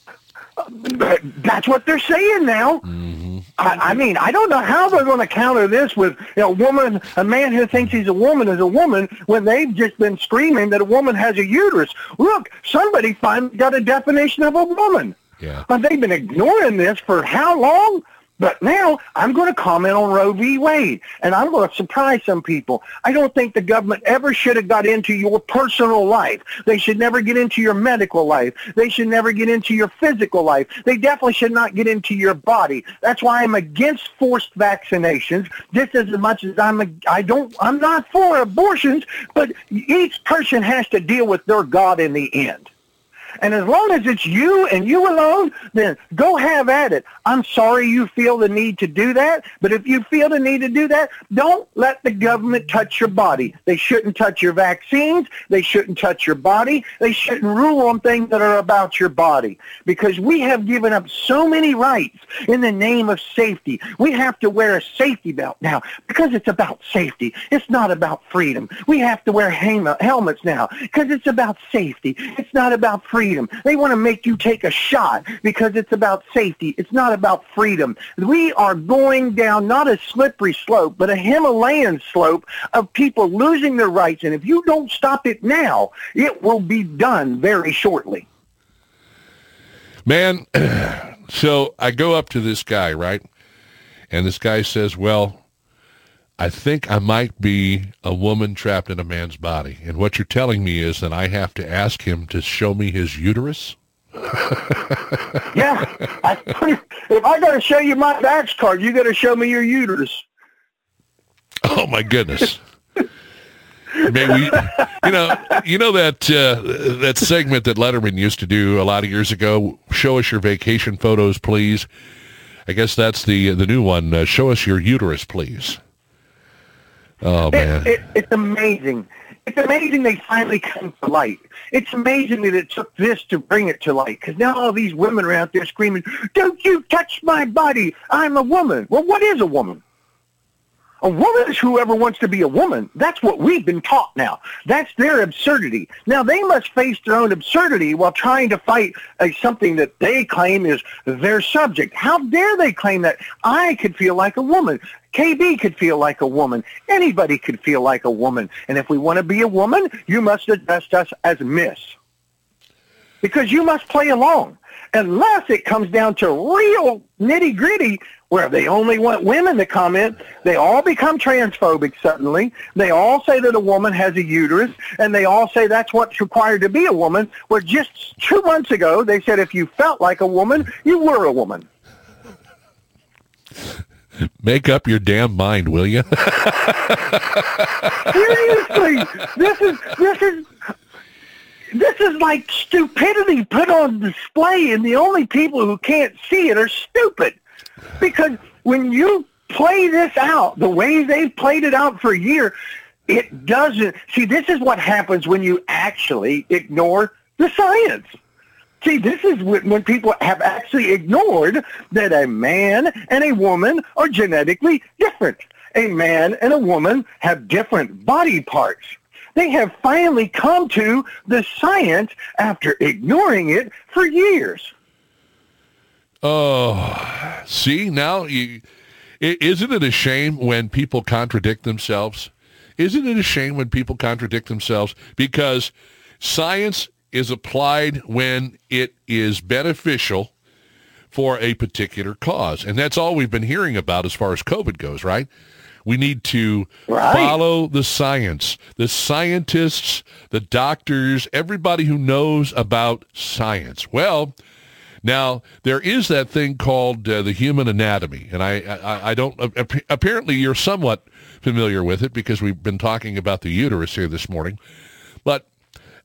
S9: That's what they're saying now. Mm-hmm. I, I mean, I don't know how they're going to counter this with you know, a woman, a man who thinks he's a woman is a woman when they've just been screaming that a woman has a uterus. Look, somebody finally got a definition of a woman.
S1: Yeah.
S9: But they've been ignoring this for how long? But now I'm going to comment on Roe v. Wade, and I'm going to surprise some people. I don't think the government ever should have got into your personal life. They should never get into your medical life. They should never get into your physical life. They definitely should not get into your body. That's why I'm against forced vaccinations, just as much as I'm. A, I don't. I'm not for abortions, but each person has to deal with their God in the end. And as long as it's you and you alone, then go have at it. I'm sorry you feel the need to do that, but if you feel the need to do that, don't let the government touch your body. They shouldn't touch your vaccines. They shouldn't touch your body. They shouldn't rule on things that are about your body because we have given up so many rights in the name of safety. We have to wear a safety belt now because it's about safety. It's not about freedom. We have to wear helmets now because it's about safety. It's not about freedom. They want to make you take a shot because it's about safety. It's not about freedom. We are going down not a slippery slope, but a Himalayan slope of people losing their rights. And if you don't stop it now, it will be done very shortly.
S1: Man, <clears throat> so I go up to this guy, right? And this guy says, well, I think I might be a woman trapped in a man's body. And what you're telling me is that I have to ask him to show me his uterus? <laughs>
S9: Yeah. I, if I got to show you my Vax card, you got to show me your uterus.
S1: Oh my goodness. Maybe we, you know, you know that uh, that segment that Letterman used to do a lot of years ago. Show us your vacation photos, please. I guess that's the the new one. Uh, show us your uterus, please. Oh man,
S9: It, it, it's amazing. It's amazing they finally come to light. It's amazing that it took this to bring it to light because now all these women are out there screaming, don't you touch my body. I'm a woman. Well, what is a woman? A woman is whoever wants to be a woman. That's what we've been taught now. That's their absurdity. Now they must face their own absurdity while trying to fight uh, something that they claim is their subject. How dare they claim that I could feel like a woman? KB could feel like a woman. Anybody could feel like a woman. And if we want to be a woman, you must address us as Miss. Because you must play along. Unless it comes down to real nitty gritty where they only want women to comment, they all become transphobic suddenly. They all say that a woman has a uterus, and they all say that's what's required to be a woman, where just two months ago they said if you felt like a woman, you were a woman.
S1: make up your damn mind, will you? <laughs>
S9: Seriously, this is this is this is like stupidity put on display, and the only people who can't see it are stupid. Because when you play this out the way they've played it out for a year, it doesn't. See, this is what happens when you actually ignore the science. See, this is when people have actually ignored that a man and a woman are genetically different. A man and a woman have different body parts. They have finally come to the science after ignoring it for years.
S1: Oh, see now you, isn't it a shame when people contradict themselves? Isn't it a shame when people contradict themselves because science is applied when it is beneficial for a particular cause, and that's all we've been hearing about as far as COVID goes, right? We need to
S9: Right.
S1: follow the science. The scientists, the doctors, everybody who knows about science. Well, now there is that thing called uh, the human anatomy, and I, I, I don't. ap- Apparently, you're somewhat familiar with it because we've been talking about the uterus here this morning. But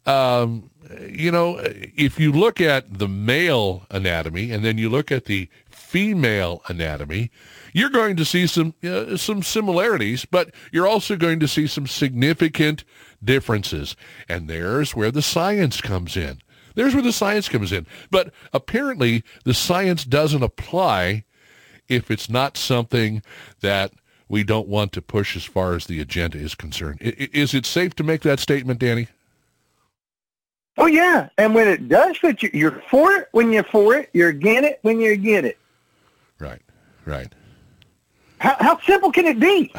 S1: um, you know, if you look at the male anatomy and then you look at the female anatomy, you're going to see some uh, some similarities, but you're also going to see some significant differences. And there's where the science comes in. There's where the science comes in. But apparently, the science doesn't apply if it's not something that we don't want to push as far as the agenda is concerned. Is it safe to make that statement, Danny?
S9: Oh yeah, and when it does fit you, you're for it when you're for it. You're against it when you're against it.
S1: Right, right.
S9: How, how simple can it be?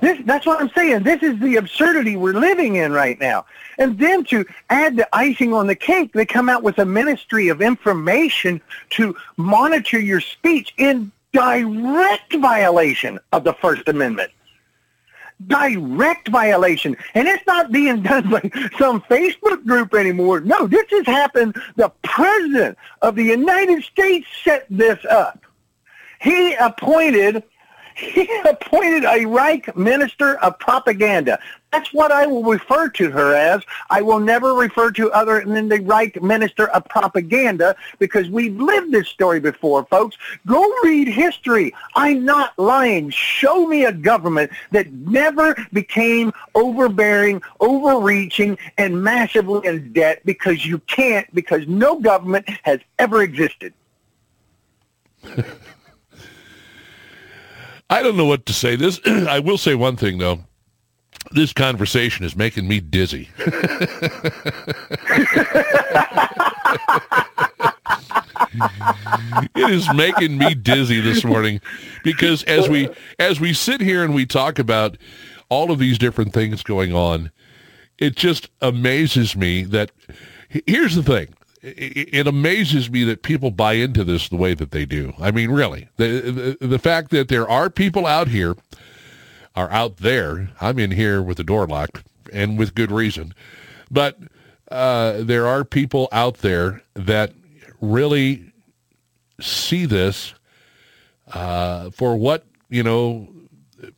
S9: This, that's what I'm saying. This is the absurdity we're living in right now. And then to add the icing on the cake, they come out with a ministry of information to monitor your speech in direct violation of the First Amendment. Direct violation. And it's not being <laughs> done by some Facebook group anymore. No, this has happened. The President of the United States set this up. He appointed he appointed a Reich minister of propaganda. That's what I will refer to her as. I will never refer to other than the Reich minister of propaganda because we've lived this story before, folks. Go read history. I'm not lying. Show me a government that never became overbearing, overreaching, and massively in debt because you can't, because no government has ever existed. <laughs>
S1: I don't know what to say. This <clears throat> I will say one thing though. This conversation is making me dizzy. <laughs> it is making me dizzy this morning because as we as we sit here and we talk about all of these different things going on, it just amazes me that here's the thing it it amazes me that people buy into this the way that they do. I mean, really, the, the the fact that there are people out here are out there. I'm in here with the door locked and with good reason, but uh, there are people out there that really see this uh, for what you know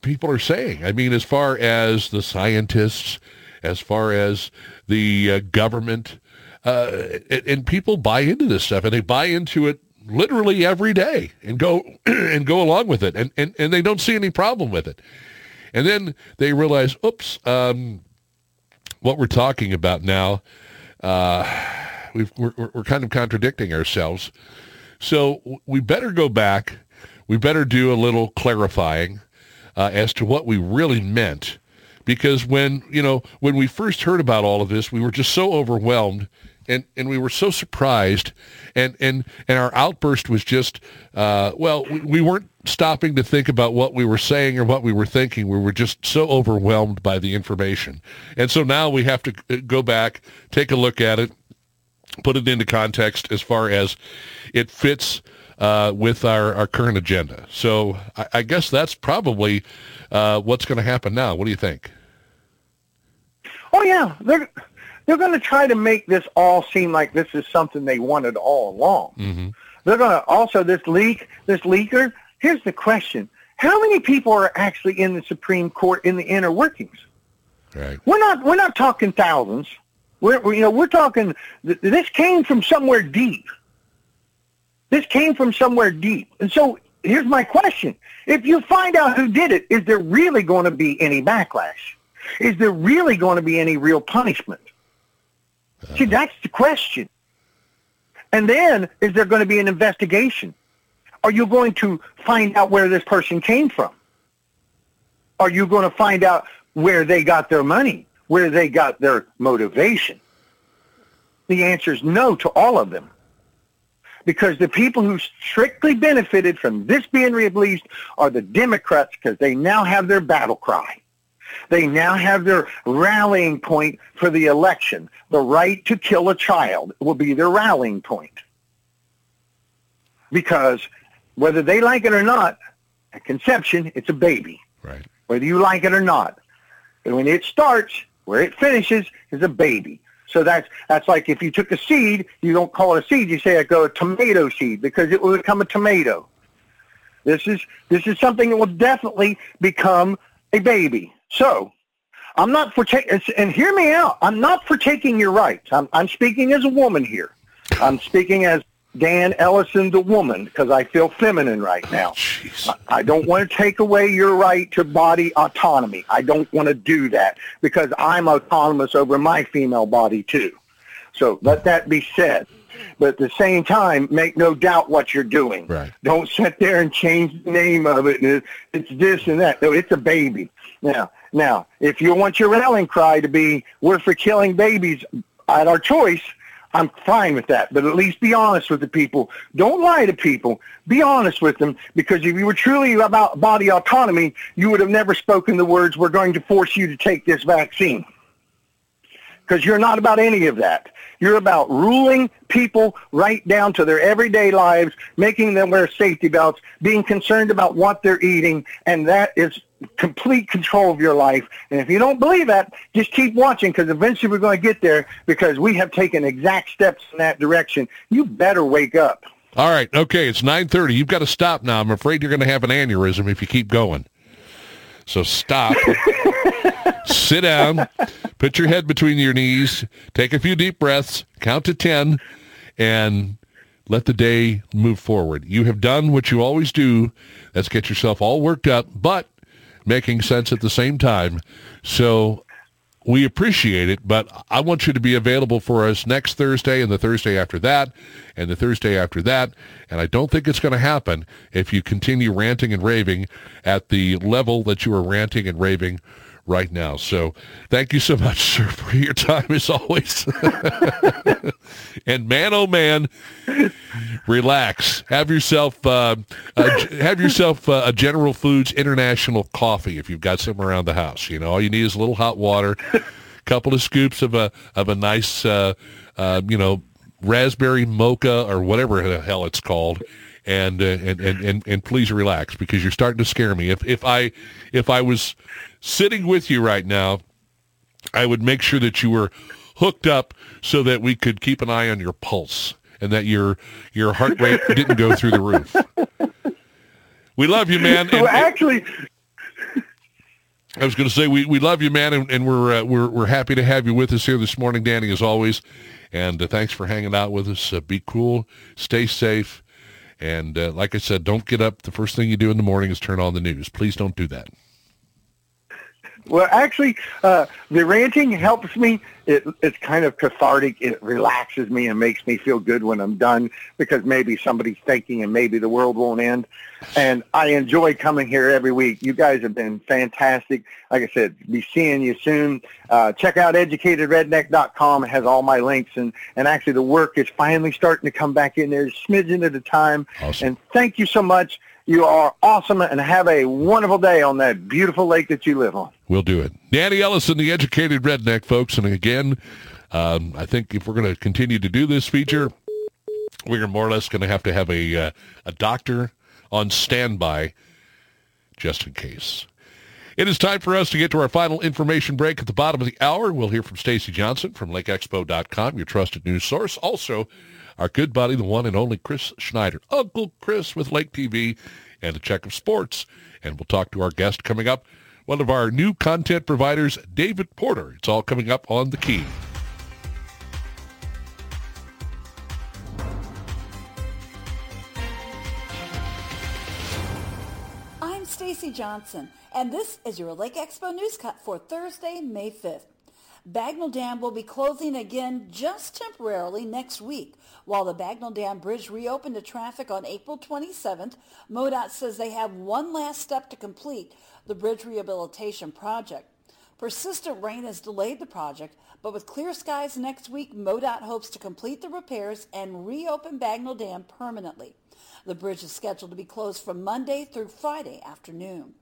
S1: people are saying. I mean, as far as the scientists, as far as the uh, government, uh, and, people buy into this stuff, and they buy into it literally every day, and go <clears throat> and go along with it, and, and and they don't see any problem with it, and then they realize, oops, um, what we're talking about now, uh, we've, we're we're kind of contradicting ourselves, so we better go back, we better do a little clarifying uh, as to what we really meant. Because when you know when we first heard about all of this we were just so overwhelmed and and we were so surprised and and and our outburst was just uh, well we, we weren't stopping to think about what we were saying or what we were thinking we were just so overwhelmed by the information and so now we have to uh, go back take a look at it put it into context as far as it fits uh, with our, our current agenda. So I, I guess that's probably uh, what's going to happen now. What do you think?
S9: Oh yeah, they're they're going to try to make this all seem like this is something they wanted all along.
S1: Mm-hmm.
S9: They're going to also this leak, this leaker. Here's the question: How many people are actually in the Supreme Court in the inner workings?
S1: Right.
S9: We're not we're not talking thousands. We're you know we're talking. th- This came from somewhere deep. This came from somewhere deep, and so here's my question: If you find out who did it, is there really going to be any backlash? Is there really going to be any real punishment? See, that's the question. And then, is there going to be an investigation? Are you going to find out where this person came from? Are you going to find out where they got their money, where they got their motivation? The answer is no to all of them. Because the people who strictly benefited from this being released are the Democrats because they now have their battle cry. They now have their rallying point for the election. The right to kill a child will be their rallying point. Because whether they like it or not, at conception, it's a baby.
S1: Right.
S9: Whether you like it or not. And when it starts, where it finishes is a baby. So that's that's like if you took a seed, you don't call it a seed, you say I go a tomato seed because it will become a tomato. This is this is something that will definitely become a baby. So I'm not for taking and hear me out. I'm not for taking your rights. I'm I'm speaking as a woman here. I'm speaking as Dan Ellison, the woman, because I feel feminine right now.
S1: Oh, jeez.
S9: I don't want to take away your right to body autonomy. I don't want to do that because I'm autonomous over my female body too. So let that be said. But at the same time, make no doubt what you're doing.
S1: Right.
S9: Don't sit there and change the name of it. And it's this and that. No, it's a baby. Now, now, if you want your rallying cry to be "We're for killing babies" at our choice, I'm fine with that. But at least be honest with the people. Don't lie to people. Be honest with them because if you were truly about body autonomy, you would have never spoken the words, we're going to force you to take this vaccine. Because you're not about any of that. You're about ruling people right down to their everyday lives, making them wear safety belts, being concerned about what they're eating, and that is complete control of your life. And if you don't believe that, just keep watching because eventually we're going to get there because we have taken exact steps in that direction. You better wake up.
S1: All right. Okay. It's 930. You've got to stop now. I'm afraid you're going to have an aneurysm if you keep going. So stop. <laughs> Sit down. Put your head between your knees. Take a few deep breaths. Count to 10 and let the day move forward. You have done what you always do. That's get yourself all worked up, but making sense at the same time. So we appreciate it, but I want you to be available for us next Thursday and the Thursday after that and the Thursday after that. And I don't think it's going to happen if you continue ranting and raving at the level that you are ranting and raving right now. So thank you so much, <laughs> sir, for your time as always. <laughs> and man, oh man, relax. Have yourself uh, have yourself uh, a General Foods International coffee if you've got some around the house. You know, all you need is a little hot water, a couple of scoops of a of a nice uh, uh, you know raspberry mocha or whatever the hell it's called. And, uh, and and and and please relax because you're starting to scare me. If if I if I was sitting with you right now, I would make sure that you were hooked up so that we could keep an eye on your pulse and that your your heart rate <laughs> didn't go through the roof. We love you, man.
S9: And, actually,
S1: I was going to say we, we love you, man, and, and we're uh, we're we're happy to have you with us here this morning, Danny, as always. And uh, thanks for hanging out with us. Uh, be cool, stay safe, and uh, like I said, don't get up. The first thing you do in the morning is turn on the news. Please don't do that.
S9: Well, actually, uh, the ranting helps me. It, it's kind of cathartic. It relaxes me and makes me feel good when I'm done because maybe somebody's thinking and maybe the world won't end. And I enjoy coming here every week. You guys have been fantastic. Like I said, be seeing you soon. Uh, check out educatedredneck.com. It has all my links. And, and actually the work is finally starting to come back in there, smidgen at a time.
S1: Awesome.
S9: And thank you so much. You are awesome and have a wonderful day on that beautiful lake that you live on.
S1: We'll do it. Danny Ellison, the educated redneck, folks. And again, um, I think if we're going to continue to do this feature, we're more or less going to have to have a, uh, a doctor on standby just in case. It is time for us to get to our final information break at the bottom of the hour. We'll hear from Stacy Johnson from LakeExpo.com, your trusted news source. Also, our good buddy, the one and only Chris Schneider, Uncle Chris with Lake TV, and a check of sports. And we'll talk to our guest coming up, one of our new content providers, David Porter. It's all coming up on The Key.
S2: I'm Stacy Johnson, and this is your Lake Expo News Cut for Thursday, May 5th. Bagnell Dam will be closing again just temporarily next week. While the Bagnell Dam Bridge reopened to traffic on April 27th, MoDOT says they have one last step to complete the bridge rehabilitation project. Persistent rain has delayed the project, but with clear skies next week, MoDOT hopes to complete the repairs and reopen Bagnell Dam permanently. The bridge is scheduled to be closed from Monday through Friday afternoon.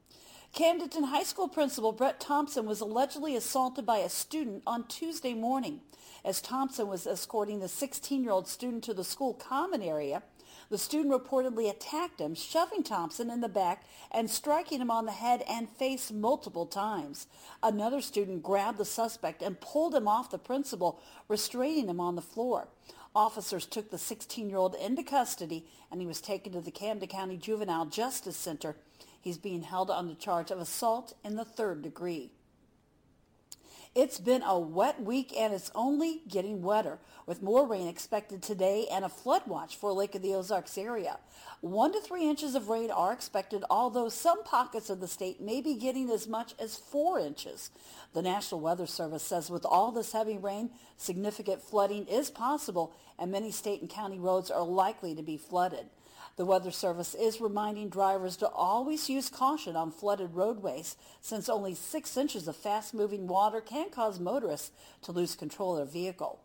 S2: Camdenton High School principal Brett Thompson was allegedly assaulted by a student on Tuesday morning. As Thompson was escorting the 16-year-old student to the school common area, The student reportedly attacked him, shoving Thompson in the back and striking him on the head and face multiple times. Another student grabbed the suspect and pulled him off the principal, restraining him on the floor. Officers took the 16-year-old into custody and he was taken to the Camden County Juvenile Justice Center. He's being held on the charge of assault in the third degree. It's been a wet week and it's only getting wetter, with more rain expected today and a flood watch for Lake of the Ozarks area. One to three inches of rain are expected, although some pockets of the state may be getting as much as four inches. The National Weather Service says with all this heavy rain, significant flooding is possible and many state and county roads are likely to be flooded. The Weather Service is reminding drivers to always use caution on flooded roadways since only six inches of fast-moving water can cause motorists to lose control of their vehicle.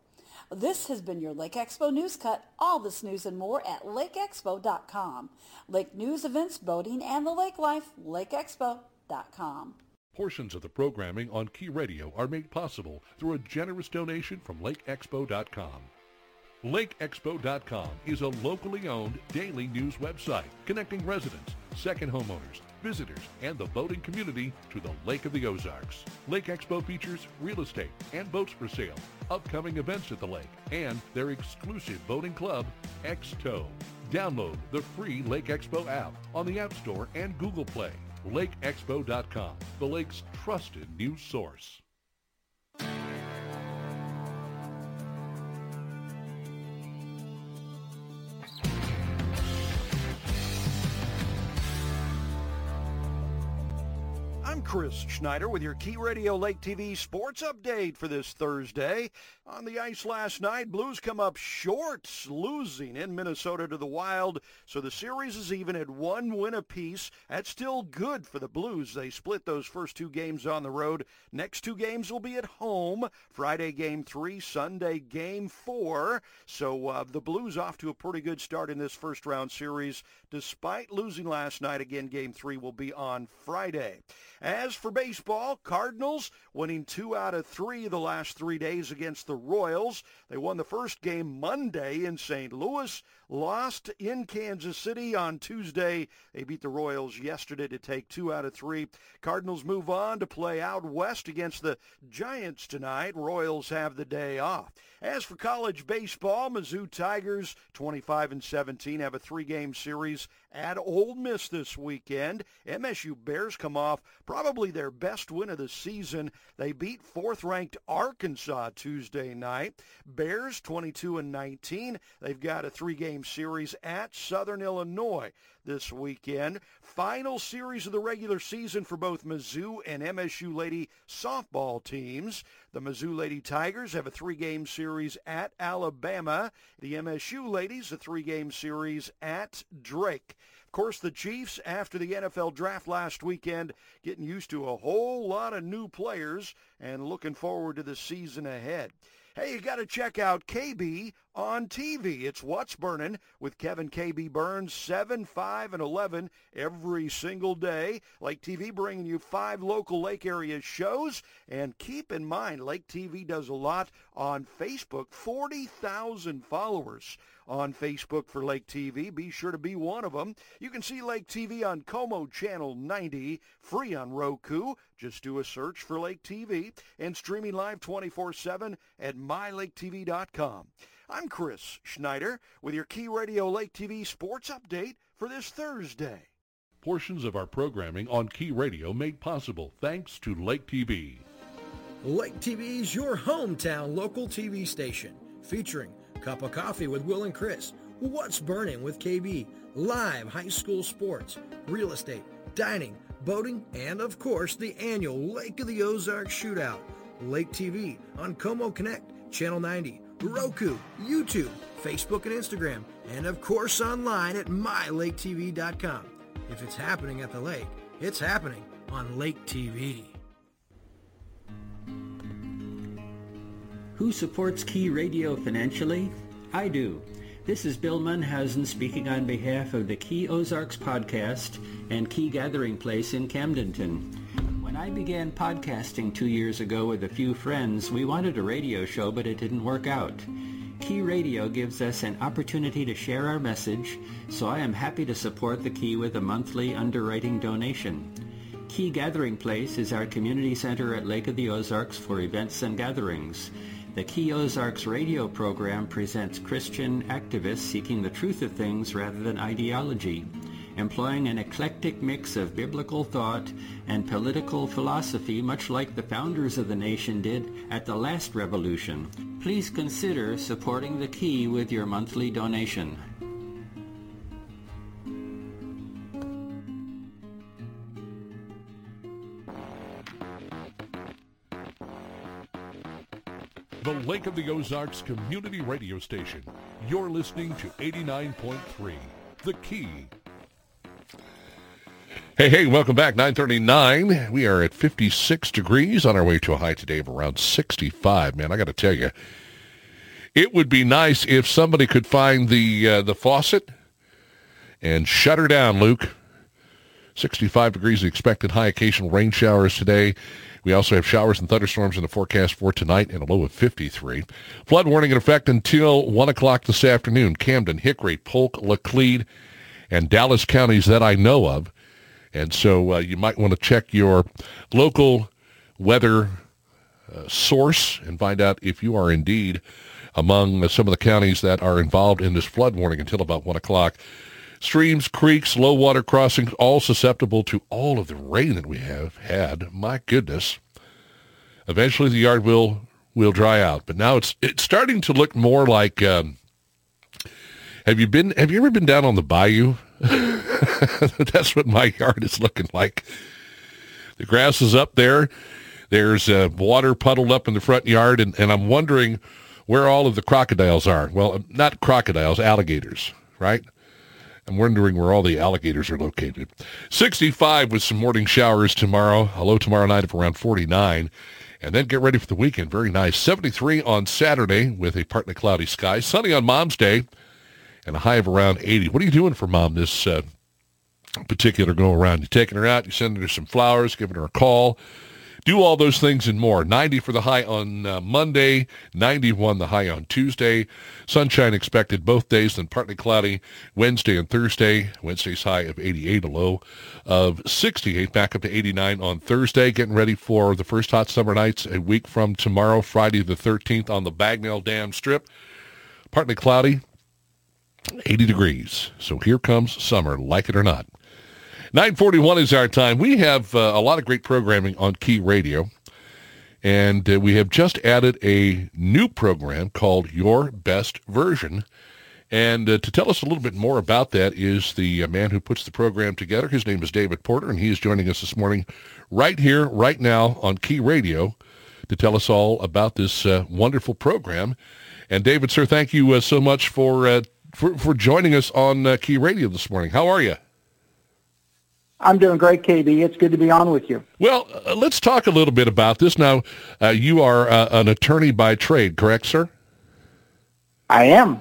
S2: This has been your Lake Expo News Cut. All this news and more at lakeexpo.com. Lake News, Events, Boating, and the Lake Life, lakeexpo.com.
S1: Portions of the programming on Key Radio are made possible through a generous donation from lakeexpo.com. LakeExpo.com is a locally owned daily news website connecting residents, second homeowners, visitors, and the boating community to the Lake of the Ozarks. Lake Expo features real estate and boats for sale, upcoming events at the lake, and their exclusive boating club, X-Tow. Download the free Lake Expo app on the App Store and Google Play. LakeExpo.com, the lake's trusted news source.
S3: Chris Schneider with your Key Radio Lake TV sports update for this Thursday. On the ice last night, Blues come up short, losing in Minnesota to the Wild, so the series is even at one win apiece. That's still good for the Blues. They split those first two games on the road. Next two games will be at home. Friday game three, Sunday game four. So uh, the Blues off to a pretty good start in this first round series, despite losing last night. Again, game three will be on Friday. As for baseball, Cardinals winning two out of three the last three days against the Royals. They won the first game Monday in St. Louis, lost in Kansas City on Tuesday. They beat the Royals yesterday to take two out of three. Cardinals move on to play out west against the Giants tonight. Royals have the day off. As for college baseball, Mizzou Tigers 25 and 17 have a three-game series at Ole Miss this weekend. MSU Bears come off probably their best win of the season. They beat fourth-ranked Arkansas Tuesday night. Bears 22 and 19. They've got a three-game series at Southern Illinois this weekend. Final series of the regular season for both Mizzou and MSU Lady softball teams. The Mizzou Lady Tigers have a three-game series at Alabama. The MSU Ladies a three-game series at Drake. Of course, the Chiefs, after the NFL draft last weekend, getting used to a whole lot of new players and looking forward to the season ahead. Hey, you got to check out KB on TV. It's What's Burning with Kevin KB Burns, 7, 5, and 11 every single day. Lake TV bringing you five local lake area shows. And keep in mind, Lake TV does a lot on Facebook, 40,000 followers on Facebook for Lake TV. Be sure to be one of them. You can see Lake TV on Co-Mo Channel 90, free on Roku. Just do a search for Lake TV and streaming live 24-7 at mylaketv.com. I'm Chris Schneider with your Key Radio Lake TV sports update for this Thursday.
S1: Portions of our programming on Key Radio made possible thanks to Lake TV.
S7: Lake TV is your hometown local TV station featuring Cup of Coffee with Will and Chris, What's Burning with KB, live high school sports, real estate, dining, boating, and of course the annual Lake of the Ozarks Shootout. Lake TV on Co-Mo Connect, Channel 90, Roku, YouTube, Facebook and Instagram, and of course online at mylaketv.com. If it's happening at the lake, it's happening on Lake TV.
S8: Who supports Key Radio financially? I do. This is Bill Munhausen speaking on behalf of the Key Ozarks podcast and Key Gathering Place in Camdenton. When I began podcasting two years ago with a few friends, we wanted a radio show, but it didn't work out. Key Radio gives us an opportunity to share our message, so I am happy to support the Key with a monthly underwriting donation. Key Gathering Place is our community center at Lake of the Ozarks for events and gatherings. The Key Ozarks radio program presents Christian activists seeking the truth of things rather than ideology, employing an eclectic mix of biblical thought and political philosophy much like the founders of the nation did at the last revolution. Please consider supporting the Key with your monthly donation.
S1: the Lake of the Ozarks community radio station. You're listening to 89.3, The Key. Hey, hey, welcome back. 939. We are at 56 degrees on our way to a high today of around 65. Man, I got to tell you, it would be nice if somebody could find the uh, the faucet and shut her down, Luke. 65 degrees expected high occasional rain showers today. We also have showers and thunderstorms in the forecast for tonight and a low of 53. Flood warning in effect until 1 o'clock this afternoon. Camden, Hickory, Polk, Laclede, and Dallas counties that I know of. And so uh, you might want to check your local weather uh, source and find out if you are indeed among some of the counties that are involved in this flood warning until about 1 o'clock. Streams, creeks, low water crossings, all susceptible to all of the rain that we have had. My goodness. Eventually the yard will will dry out, but now it's it's starting to look more like. Um, have you been? Have you ever been down on the bayou? <laughs> <laughs> That's what my yard is looking like. The grass is up there. There's uh, water puddled up in the front yard, and, and I'm wondering where all of the crocodiles are. Well, not crocodiles, alligators, right? I'm wondering where all the alligators are located. 65 with some morning showers tomorrow. Low tomorrow night of around 49. And then get ready for the weekend. Very nice. 73 on Saturday with a partly cloudy sky. Sunny on Mom's Day and a high of around 80. What are you doing for Mom this uh, particular go around? You taking her out? You sending her some flowers? Giving her a call? Do all those things and more. 90 for the high on uh, Monday, 91 the high on Tuesday. Sunshine expected both days, then partly cloudy Wednesday and Thursday. Wednesday's high of 88, a low of 68, back up to 89 on Thursday. Getting ready for the first hot summer nights a week from tomorrow, Friday the 13th on the Bagnell Dam Strip. Partly cloudy, 80 degrees. So here comes summer, like it or not. 941 is our time. We have uh, a lot of great programming on Key Radio. And uh, we have just added a new program called Your Best Version. And uh, to tell us a little bit more about that is the uh, man who puts the program together. His name is David Porter, and he is joining us this morning right here, right now on Key Radio to tell us all about this uh, wonderful program. And David, sir, thank you uh, so much for, for, for joining us on Key Radio this morning. How are you?
S10: I'm doing great, KB. It's good to be on with you.
S1: Well, uh, let's talk a little bit about this. Now, uh, you are uh, an attorney by trade, correct, sir?
S10: I am.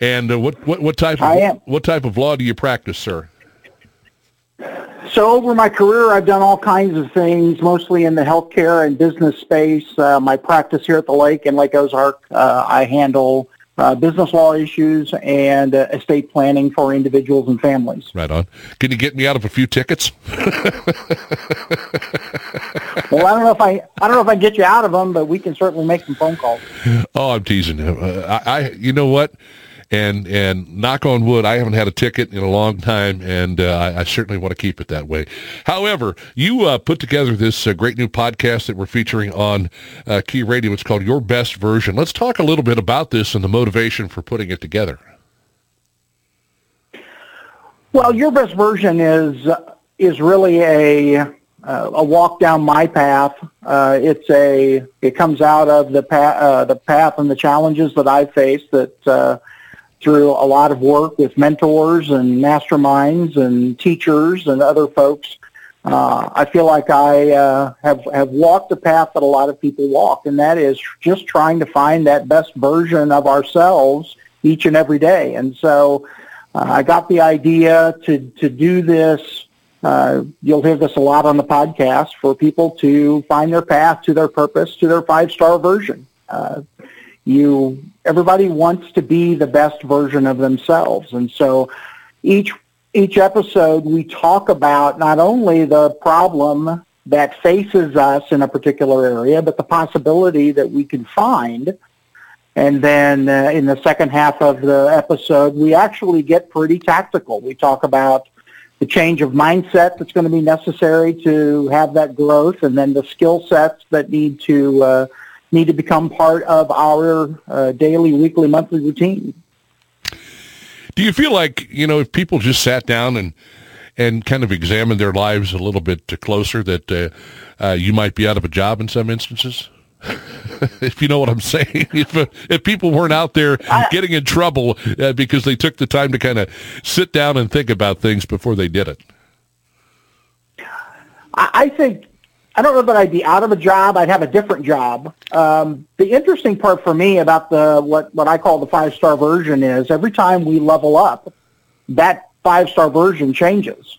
S1: And uh, what, what, what type of
S10: I am.
S1: what type of law do you practice, sir?
S10: So over my career, I've done all kinds of things, mostly in the healthcare and business space. Uh, my practice here at the lake in Lake Ozark, uh, I handle uh, business law issues and uh, estate planning for individuals and families.
S1: Right on. Can you get me out of a few tickets?
S10: well, I don't know if I I don't know if I can get you out of them, but we can certainly make some phone calls.
S1: Oh, I'm teasing you. Uh, I, I, you know what? And and knock on wood, I haven't had a ticket in a long time, and uh, I, I, certainly want to keep it that way. However, you uh, put together this uh, great new podcast that we're featuring on uh, Key Radio. It's called Your Best Version. Let's talk a little bit about this and the motivation for putting it together.
S10: Well, Your Best Version is is really a uh, a walk down my path. Uh, it's a it comes out of the path the path and the challenges that I've faced that through a lot of work with mentors and masterminds and teachers and other folks. Uh, I feel like I uh, have have walked the path that a lot of people walk, and that is just trying to find that best version of ourselves each and every day. And so, uh, I got the idea to to do this. Uh, you'll hear this a lot on the podcast for people to find their path to their purpose, to their five star version. You everybody wants to be the best version of themselves, and so each each episode we talk about not only the problem that faces us in a particular area, but the possibility that we can find. And then uh, in the second half of the episode, we actually get pretty tactical. We talk about the change of mindset that's going to be necessary to have that growth, and then the skill sets that need to uh, need to become part of our uh, daily, weekly, monthly routine.
S1: Do you feel like you know if people just sat down and and kind of examined their lives a little bit closer, that uh, uh, you might be out of a job in some instances? <laughs> if you know what I'm saying, <laughs> if, uh, if people weren't out there getting in trouble uh, because they took the time to kind of sit down and think about things before they did it.
S10: I think I don't know that I'd be out of a job. I'd have a different job. Um, the interesting part for me about the what what I call the five star version is every time we level up, that five star version changes.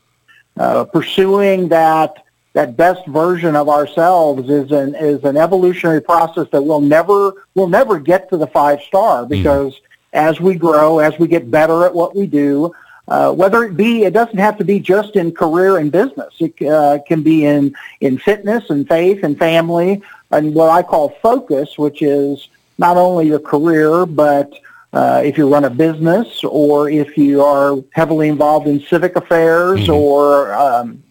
S10: Uh, pursuing that that best version of ourselves is an is an evolutionary process that we'll never we'll never get to the five star mm-hmm. because mm. as we grow, as we get better at what we do, uh, whether it be, it doesn't have to be just in career and business. It uh, can be in, in fitness and faith and family and what I call focus, which is not only your career, but uh, if you run a business or if you are heavily involved in civic affairs mm-hmm. or um,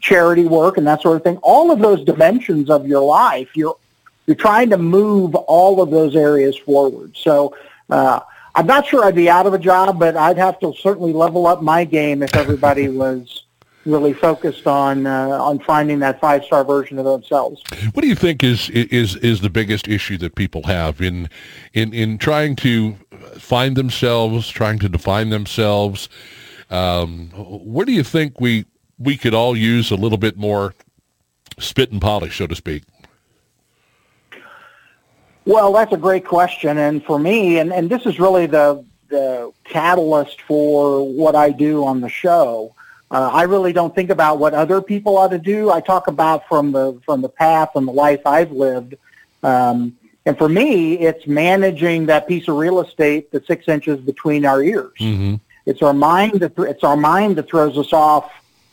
S10: charity work and that sort of thing, all of those dimensions of your life, you're, you're trying to move all of those areas forward. So uh, I'm not sure I'd be out of a job, but I'd have to certainly level up my game if everybody <laughs> was really focused on uh, on finding that five star version of themselves.
S1: What do you think is is is the biggest issue that people have in in in trying to find themselves, trying to define themselves? Um, where do you think we we could all use a little bit more spit and polish, so to speak?
S10: Well, that's a great question. And for me, and, and this is really the, the catalyst for what I do on the show, uh, I really don't think about what other people ought to do. I talk about from the, from the path and the life I've lived. Um, and for me, it's managing that piece of real estate, the six inches between our ears. Mm-hmm. It's our mind that th- it's our mind that throws us off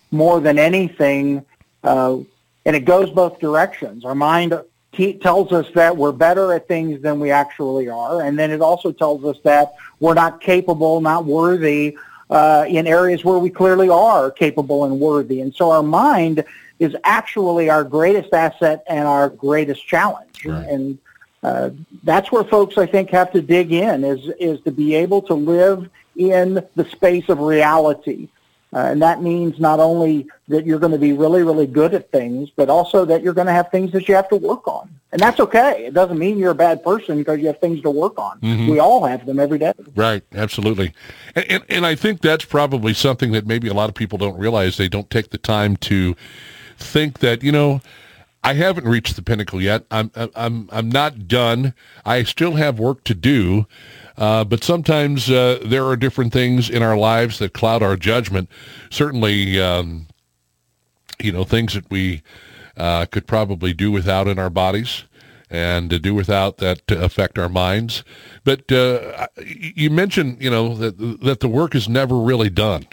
S10: more than anything, uh, and it goes both directions. Our mind tells us that we're better at things than we actually are, and then it also tells us that we're not capable, not worthy uh, in areas where we clearly are capable and worthy. And so our mind is actually our greatest asset and our greatest challenge. Right. And uh, that's where folks, I think, have to dig in is is to be able to live in the space of reality uh, and that means not only that you're going to be really, really good at things, but also that you're going to have things that you have to work on. And that's okay. It doesn't mean you're a bad person because you have things to work on. Mm-hmm. We all have them every day.
S1: Right. Absolutely. And, and, and I think that's probably something that maybe a lot of people don't realize. They don't take the time to think that, you know, I haven't reached the pinnacle yet. I'm, I'm, I'm not done. I still have work to do. Uh, but sometimes uh, there are different things in our lives that cloud our judgment. Certainly, um, you know, things that we uh, could probably do without in our bodies and to do without that to affect our minds. But uh, you mentioned, you know, that that the work is never really done.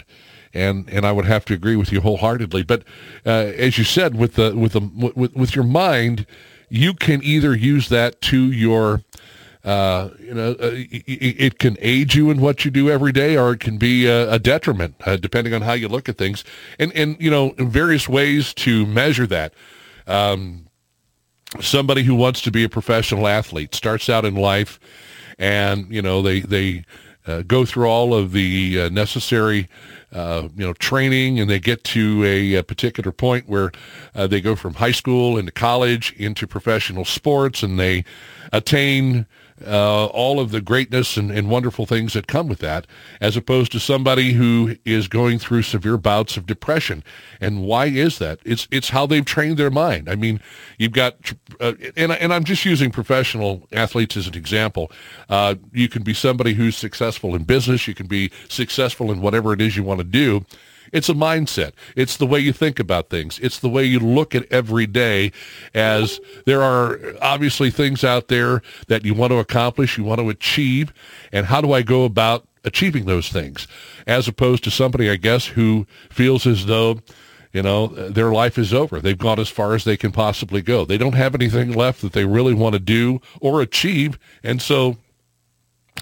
S1: And, and I would have to agree with you wholeheartedly. But uh, as you said, with the with the with, with your mind, you can either use that to your uh, you know, uh, it, it, can aid you in what you do every day, or it can be a, a detriment, uh, depending on how you look at things. And and you know, various ways to measure that. Um, somebody who wants to be a professional athlete starts out in life, and you know, they they uh, go through all of the uh, necessary. Uh, you know, training, and they get to a, a particular point where uh, they go from high school into college into professional sports, and they attain uh, all of the greatness and, and, wonderful things that come with that, as opposed to somebody who is going through severe bouts of depression. And why is that? It's it's how they've trained their mind. I mean, you've got, uh, and and I'm just using professional athletes as an example. Uh, you can be somebody who's successful in business. You can be successful in whatever it is you want to do. It's a mindset. It's the way you think about things. It's the way you look at every day as there are obviously things out there that you want to accomplish, you want to achieve, and how do I go about achieving those things? As opposed to somebody, I guess, who feels as though you know, their life is over. They've gone as far as they can possibly go. They don't have anything left that they really want to do or achieve. And so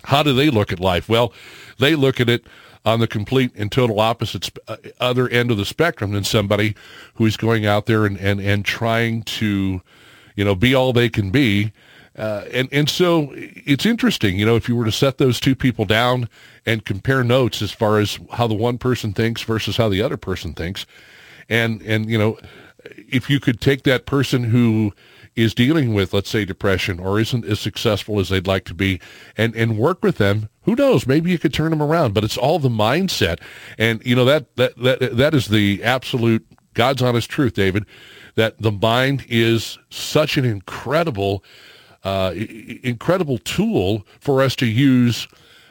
S1: how do they look at life? Well, they look at it on the complete and total opposite uh, other end of the spectrum than somebody who's going out there and, and, and trying to, you know, be all they can be. Uh, and, and so it's interesting, you know, if you were to set those two people down and compare notes as far as how the one person thinks versus how the other person thinks. And, and, you know, if you could take that person who is dealing with, let's say, depression or isn't as successful as they'd like to be and, and work with them, who knows? Maybe you could turn them around, but it's all the mindset. And, you know, that, that, that, that is the absolute God's honest truth, David, that the mind is such an incredible, uh, incredible tool for us to use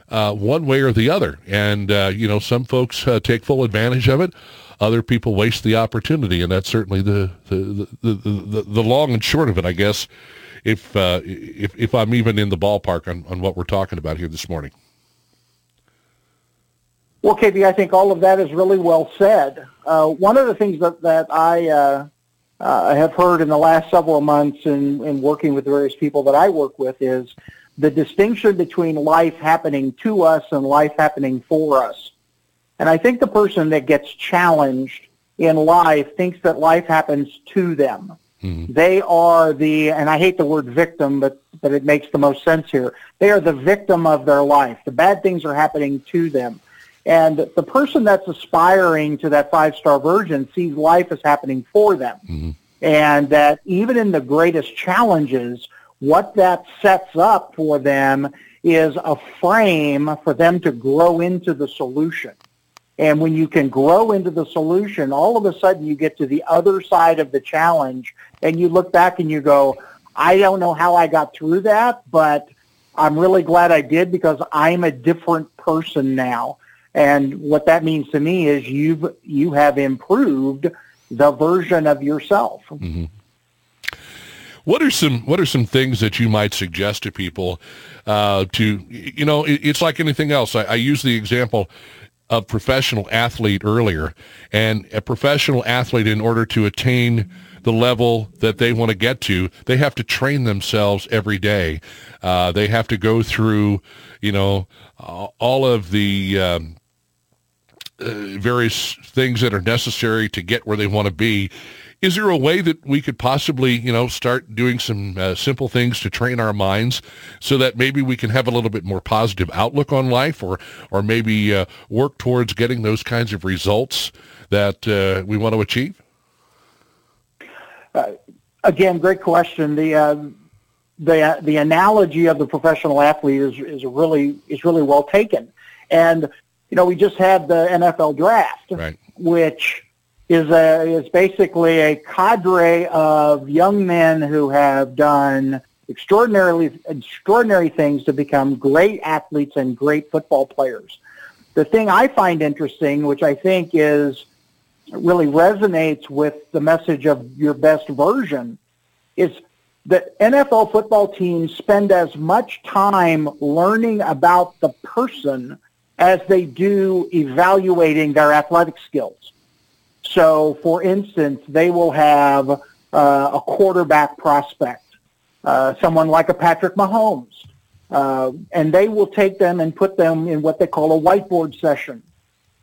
S1: uh, one way or the other. And, uh, you know, some folks uh, take full advantage of it other people waste the opportunity, and that's certainly the the the, the, the long and short of it, I guess. If uh, if if I'm even in the ballpark on, on what we're talking about here this morning.
S10: Well, KB, I think all of that is really well said. Uh, one of the things that that I uh, uh, have heard in the last several months in, in working with the various people that I work with is the distinction between life happening to us and life happening for us. And I think the person that gets challenged in life thinks that life happens to them. Mm-hmm. They are the, and I hate the word victim, but, but it makes the most sense here. They are the victim of their life. The bad things are happening to them. And the person that's aspiring to that five-star version sees life as happening for them. Mm-hmm. And that even in the greatest challenges, what that sets up for them is a frame for them to grow into the solution. And when you can grow into the solution, all of a sudden you get to the other side of the challenge and you look back and you go, I don't know how I got through that, but I'm really glad I did because I'm a different person now. And what that means to me is you've you have improved the version of yourself. Mm-hmm.
S1: What are some What are some things that you might suggest to people uh, to you know? It, it's like anything else. I, I use the example of professional athlete earlier. And a professional athlete, in order to attain the level that they want to get to, they have to train themselves every day. Uh, they have to go through, you know, all of the um, uh, various things that are necessary to get where they want to be. Is there a way that we could possibly, you know, start doing some uh, simple things to train our minds so that maybe we can have a little bit more positive outlook on life or, or maybe uh, work towards getting those kinds of results that uh, we want to achieve?
S10: Uh, again, great question. The, uh, the, the analogy of the professional athlete is, is really, is really well taken. And, you know, we just had the NFL draft,
S1: right.
S10: which is a is basically a cadre of young men who have done extraordinarily extraordinary things to become great athletes and great football players. The thing I find interesting, which I think is really resonates with the message of your best version, is that NFL football teams spend as much time learning about the person as they do evaluating their athletic skills. So, for instance, they will have uh, a quarterback prospect, uh, someone like a Patrick Mahomes, uh, and they will take them and put them in what they call a whiteboard session.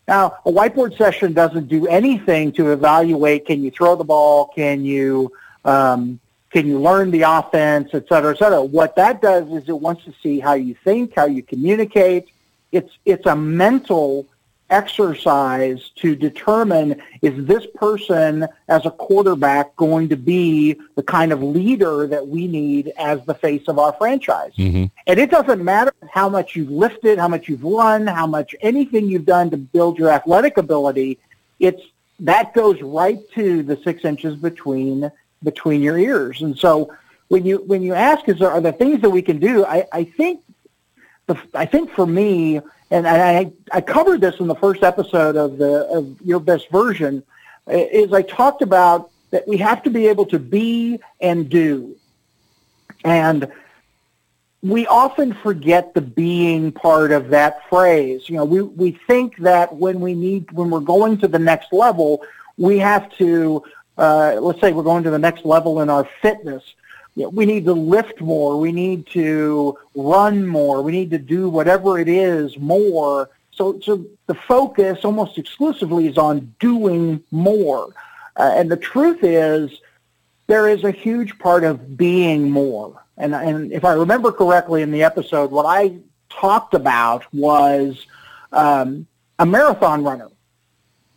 S10: Now, a whiteboard session doesn't do anything to evaluate can you throw the ball, can you um, can you learn the offense, et cetera, et cetera. What that does is it wants to see how you think, how you communicate. It's it's a mental exercise to determine is this person as a quarterback going to be the kind of leader that we need as the face of our franchise. Mm-hmm. And it doesn't matter how much you've lifted, how much you've run, how much anything you've done to build your athletic ability, it's that goes right to the six inches between between your ears. And so when you when you ask is there are there things that we can do, I, I think the, I think for me, and I, I covered this in the first episode of the of your best version, is I talked about that we have to be able to be and do, and we often forget the being part of that phrase. You know, we, we think that when we need, when we're going to the next level, we have to, uh, let's say we're going to the next level in our fitness. You know, we need to lift more. We need to run more. We need to do whatever it is more. So, so the focus almost exclusively is on doing more. Uh, and the truth is there is a huge part of being more. And, and if I remember correctly in the episode, what I talked about was um, a marathon runner.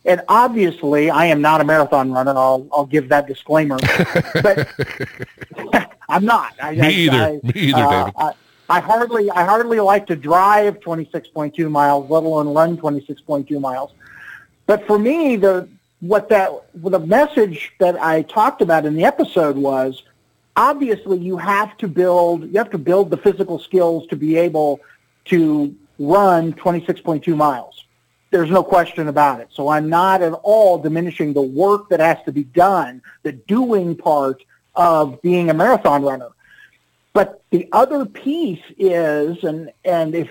S10: And obviously, I am not a marathon runner. I'll, I'll give that disclaimer. <laughs> but <laughs> I'm not.
S1: I, Me I, either. I, Me either, uh, David.
S10: I, I hardly, I hardly like to drive 26.2 miles, let alone run 26.2 miles. But for me, the what that the message that I talked about in the episode was obviously you have to build you have to build the physical skills to be able to run 26.2 miles. There's no question about it. So I'm not at all diminishing the work that has to be done, the doing part of being a marathon runner. But the other piece is, and, and if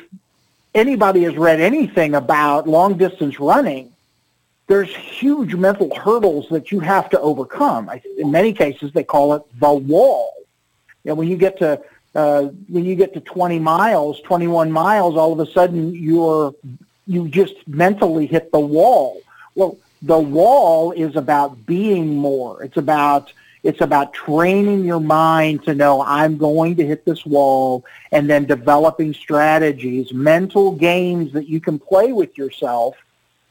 S10: anybody has read anything about long distance running, there's huge mental hurdles that you have to overcome. In many cases, they call it the wall. Know, when you get to uh, when you get to 20 miles, 21 miles, all of a sudden you're you just mentally hit the wall. Well, the wall is about being more. It's about it's about training your mind to know I'm going to hit this wall and then developing strategies, mental games that you can play with yourself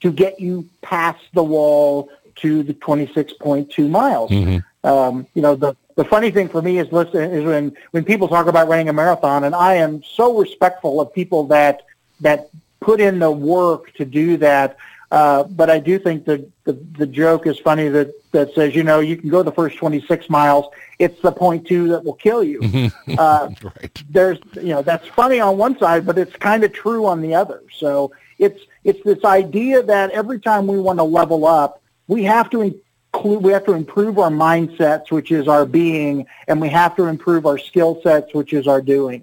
S10: to get you past the wall to the 26.2 miles. Mm-hmm. Um, you know, the, the funny thing for me is listen is when, when people talk about running a marathon, and I am so respectful of people that that put in the work to do that. Uh, but I do think that the, the joke is funny that, that says, you know, you can go the first 26 miles. It's the point two that will kill you. <laughs>
S1: uh, right.
S10: There's, you know, that's funny on one side, but it's kind of true on the other. So it's, it's this idea that every time we want to level up, we have to include, we have to improve our mindsets, which is our being, and we have to improve our skill sets, which is our doing.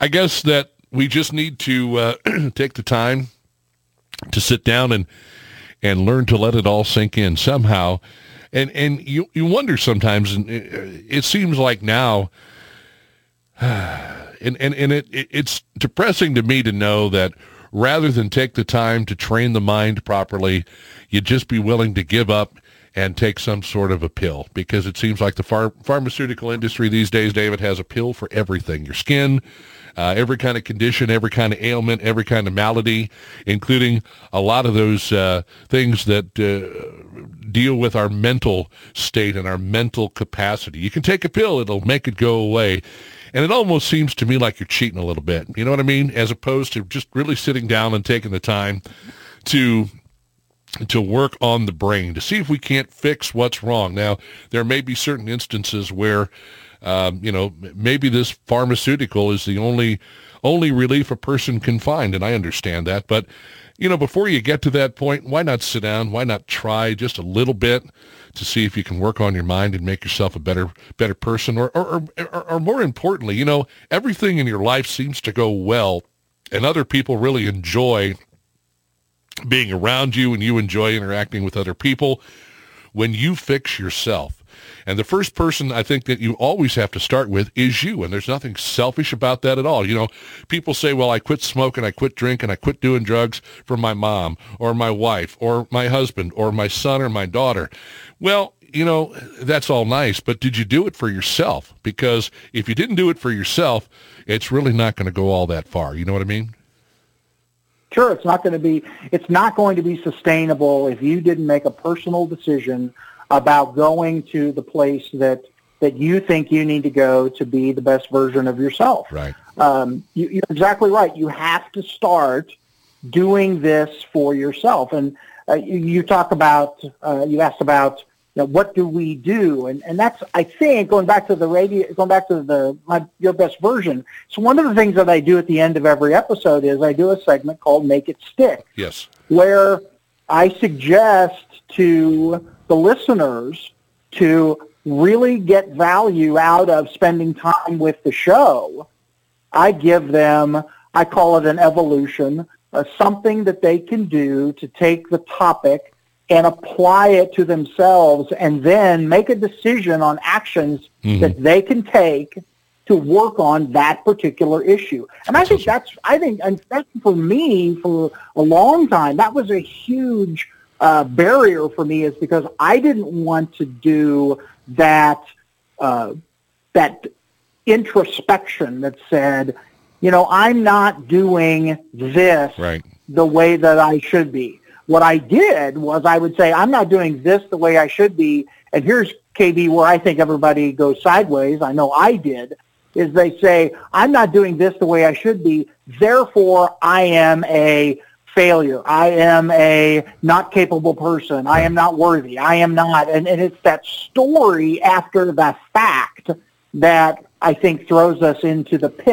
S1: I guess that we just need to uh, <clears throat> take the time to sit down and and learn to let it all sink in somehow. And and you you wonder sometimes, and it, it seems like now <sighs> and and, and it, it, it's depressing to me to know that rather than take the time to train the mind properly, you'd just be willing to give up and take some sort of a pill because it seems like the phar- pharmaceutical industry these days, David, has a pill for everything. Your skin, uh, every kind of condition, every kind of ailment, every kind of malady, including a lot of those uh, things that uh, deal with our mental state and our mental capacity. You can take a pill, it'll make it go away. And it almost seems to me like you're cheating a little bit. You know what I mean? As opposed to just really sitting down and taking the time to to work on the brain to see if we can't fix what's wrong. Now, there may be certain instances where, um, you know, maybe this pharmaceutical is the only only relief a person can find, and I understand that. But, you know, before you get to that point, why not sit down? Why not try just a little bit? to see if you can work on your mind and make yourself a better better person or or, or, or more importantly you know everything in your life seems to go well and other people really enjoy being around you and you enjoy interacting with other people when you fix yourself and the first person I think that you always have to start with is you. And there's nothing selfish about that at all. You know, people say, well, I quit smoking, I quit drinking, I quit doing drugs for my mom or my wife or my husband or my son or my daughter. Well, you know, that's all nice, but did you do it for yourself? Because if you didn't do it for yourself, it's really not going to go all that far. You know what I mean?
S10: Sure, it's not going to be it's not going to be sustainable if you didn't make a personal decision about going to the place that that you think you need to go to be the best version of yourself.
S1: Right.
S10: Um, you, you're exactly right. You have to start doing this for yourself. And uh, you, you, talk about uh, you asked about you know, what do we do? And and that's I think going back to the radio, going back to the my, your best version. So one of the things that I do at the end of every episode is I do a segment called Make It Stick.
S1: Yes.
S10: Where I suggest to the listeners to really get value out of spending time with the show. I give them, I call it an evolution, uh, something that they can do to take the topic and apply it to themselves and then make a decision on actions mm-hmm. that they can take to work on that particular issue. And I think that's, I think, and for me for a long time, that was a huge uh, barrier for me is because I didn't want to do that, uh, that introspection that said, you know, I'm not doing this
S1: right.
S10: the way that I should be. What I did was I would say, I'm not doing this the way I should be. And here's KB where I think everybody goes sideways. I know I did is they say, I'm not doing this the way I should be. Therefore, I am a failure. I am a not capable person. I am not worthy. I am not. And, and it's that story after the fact that I think throws us into the pit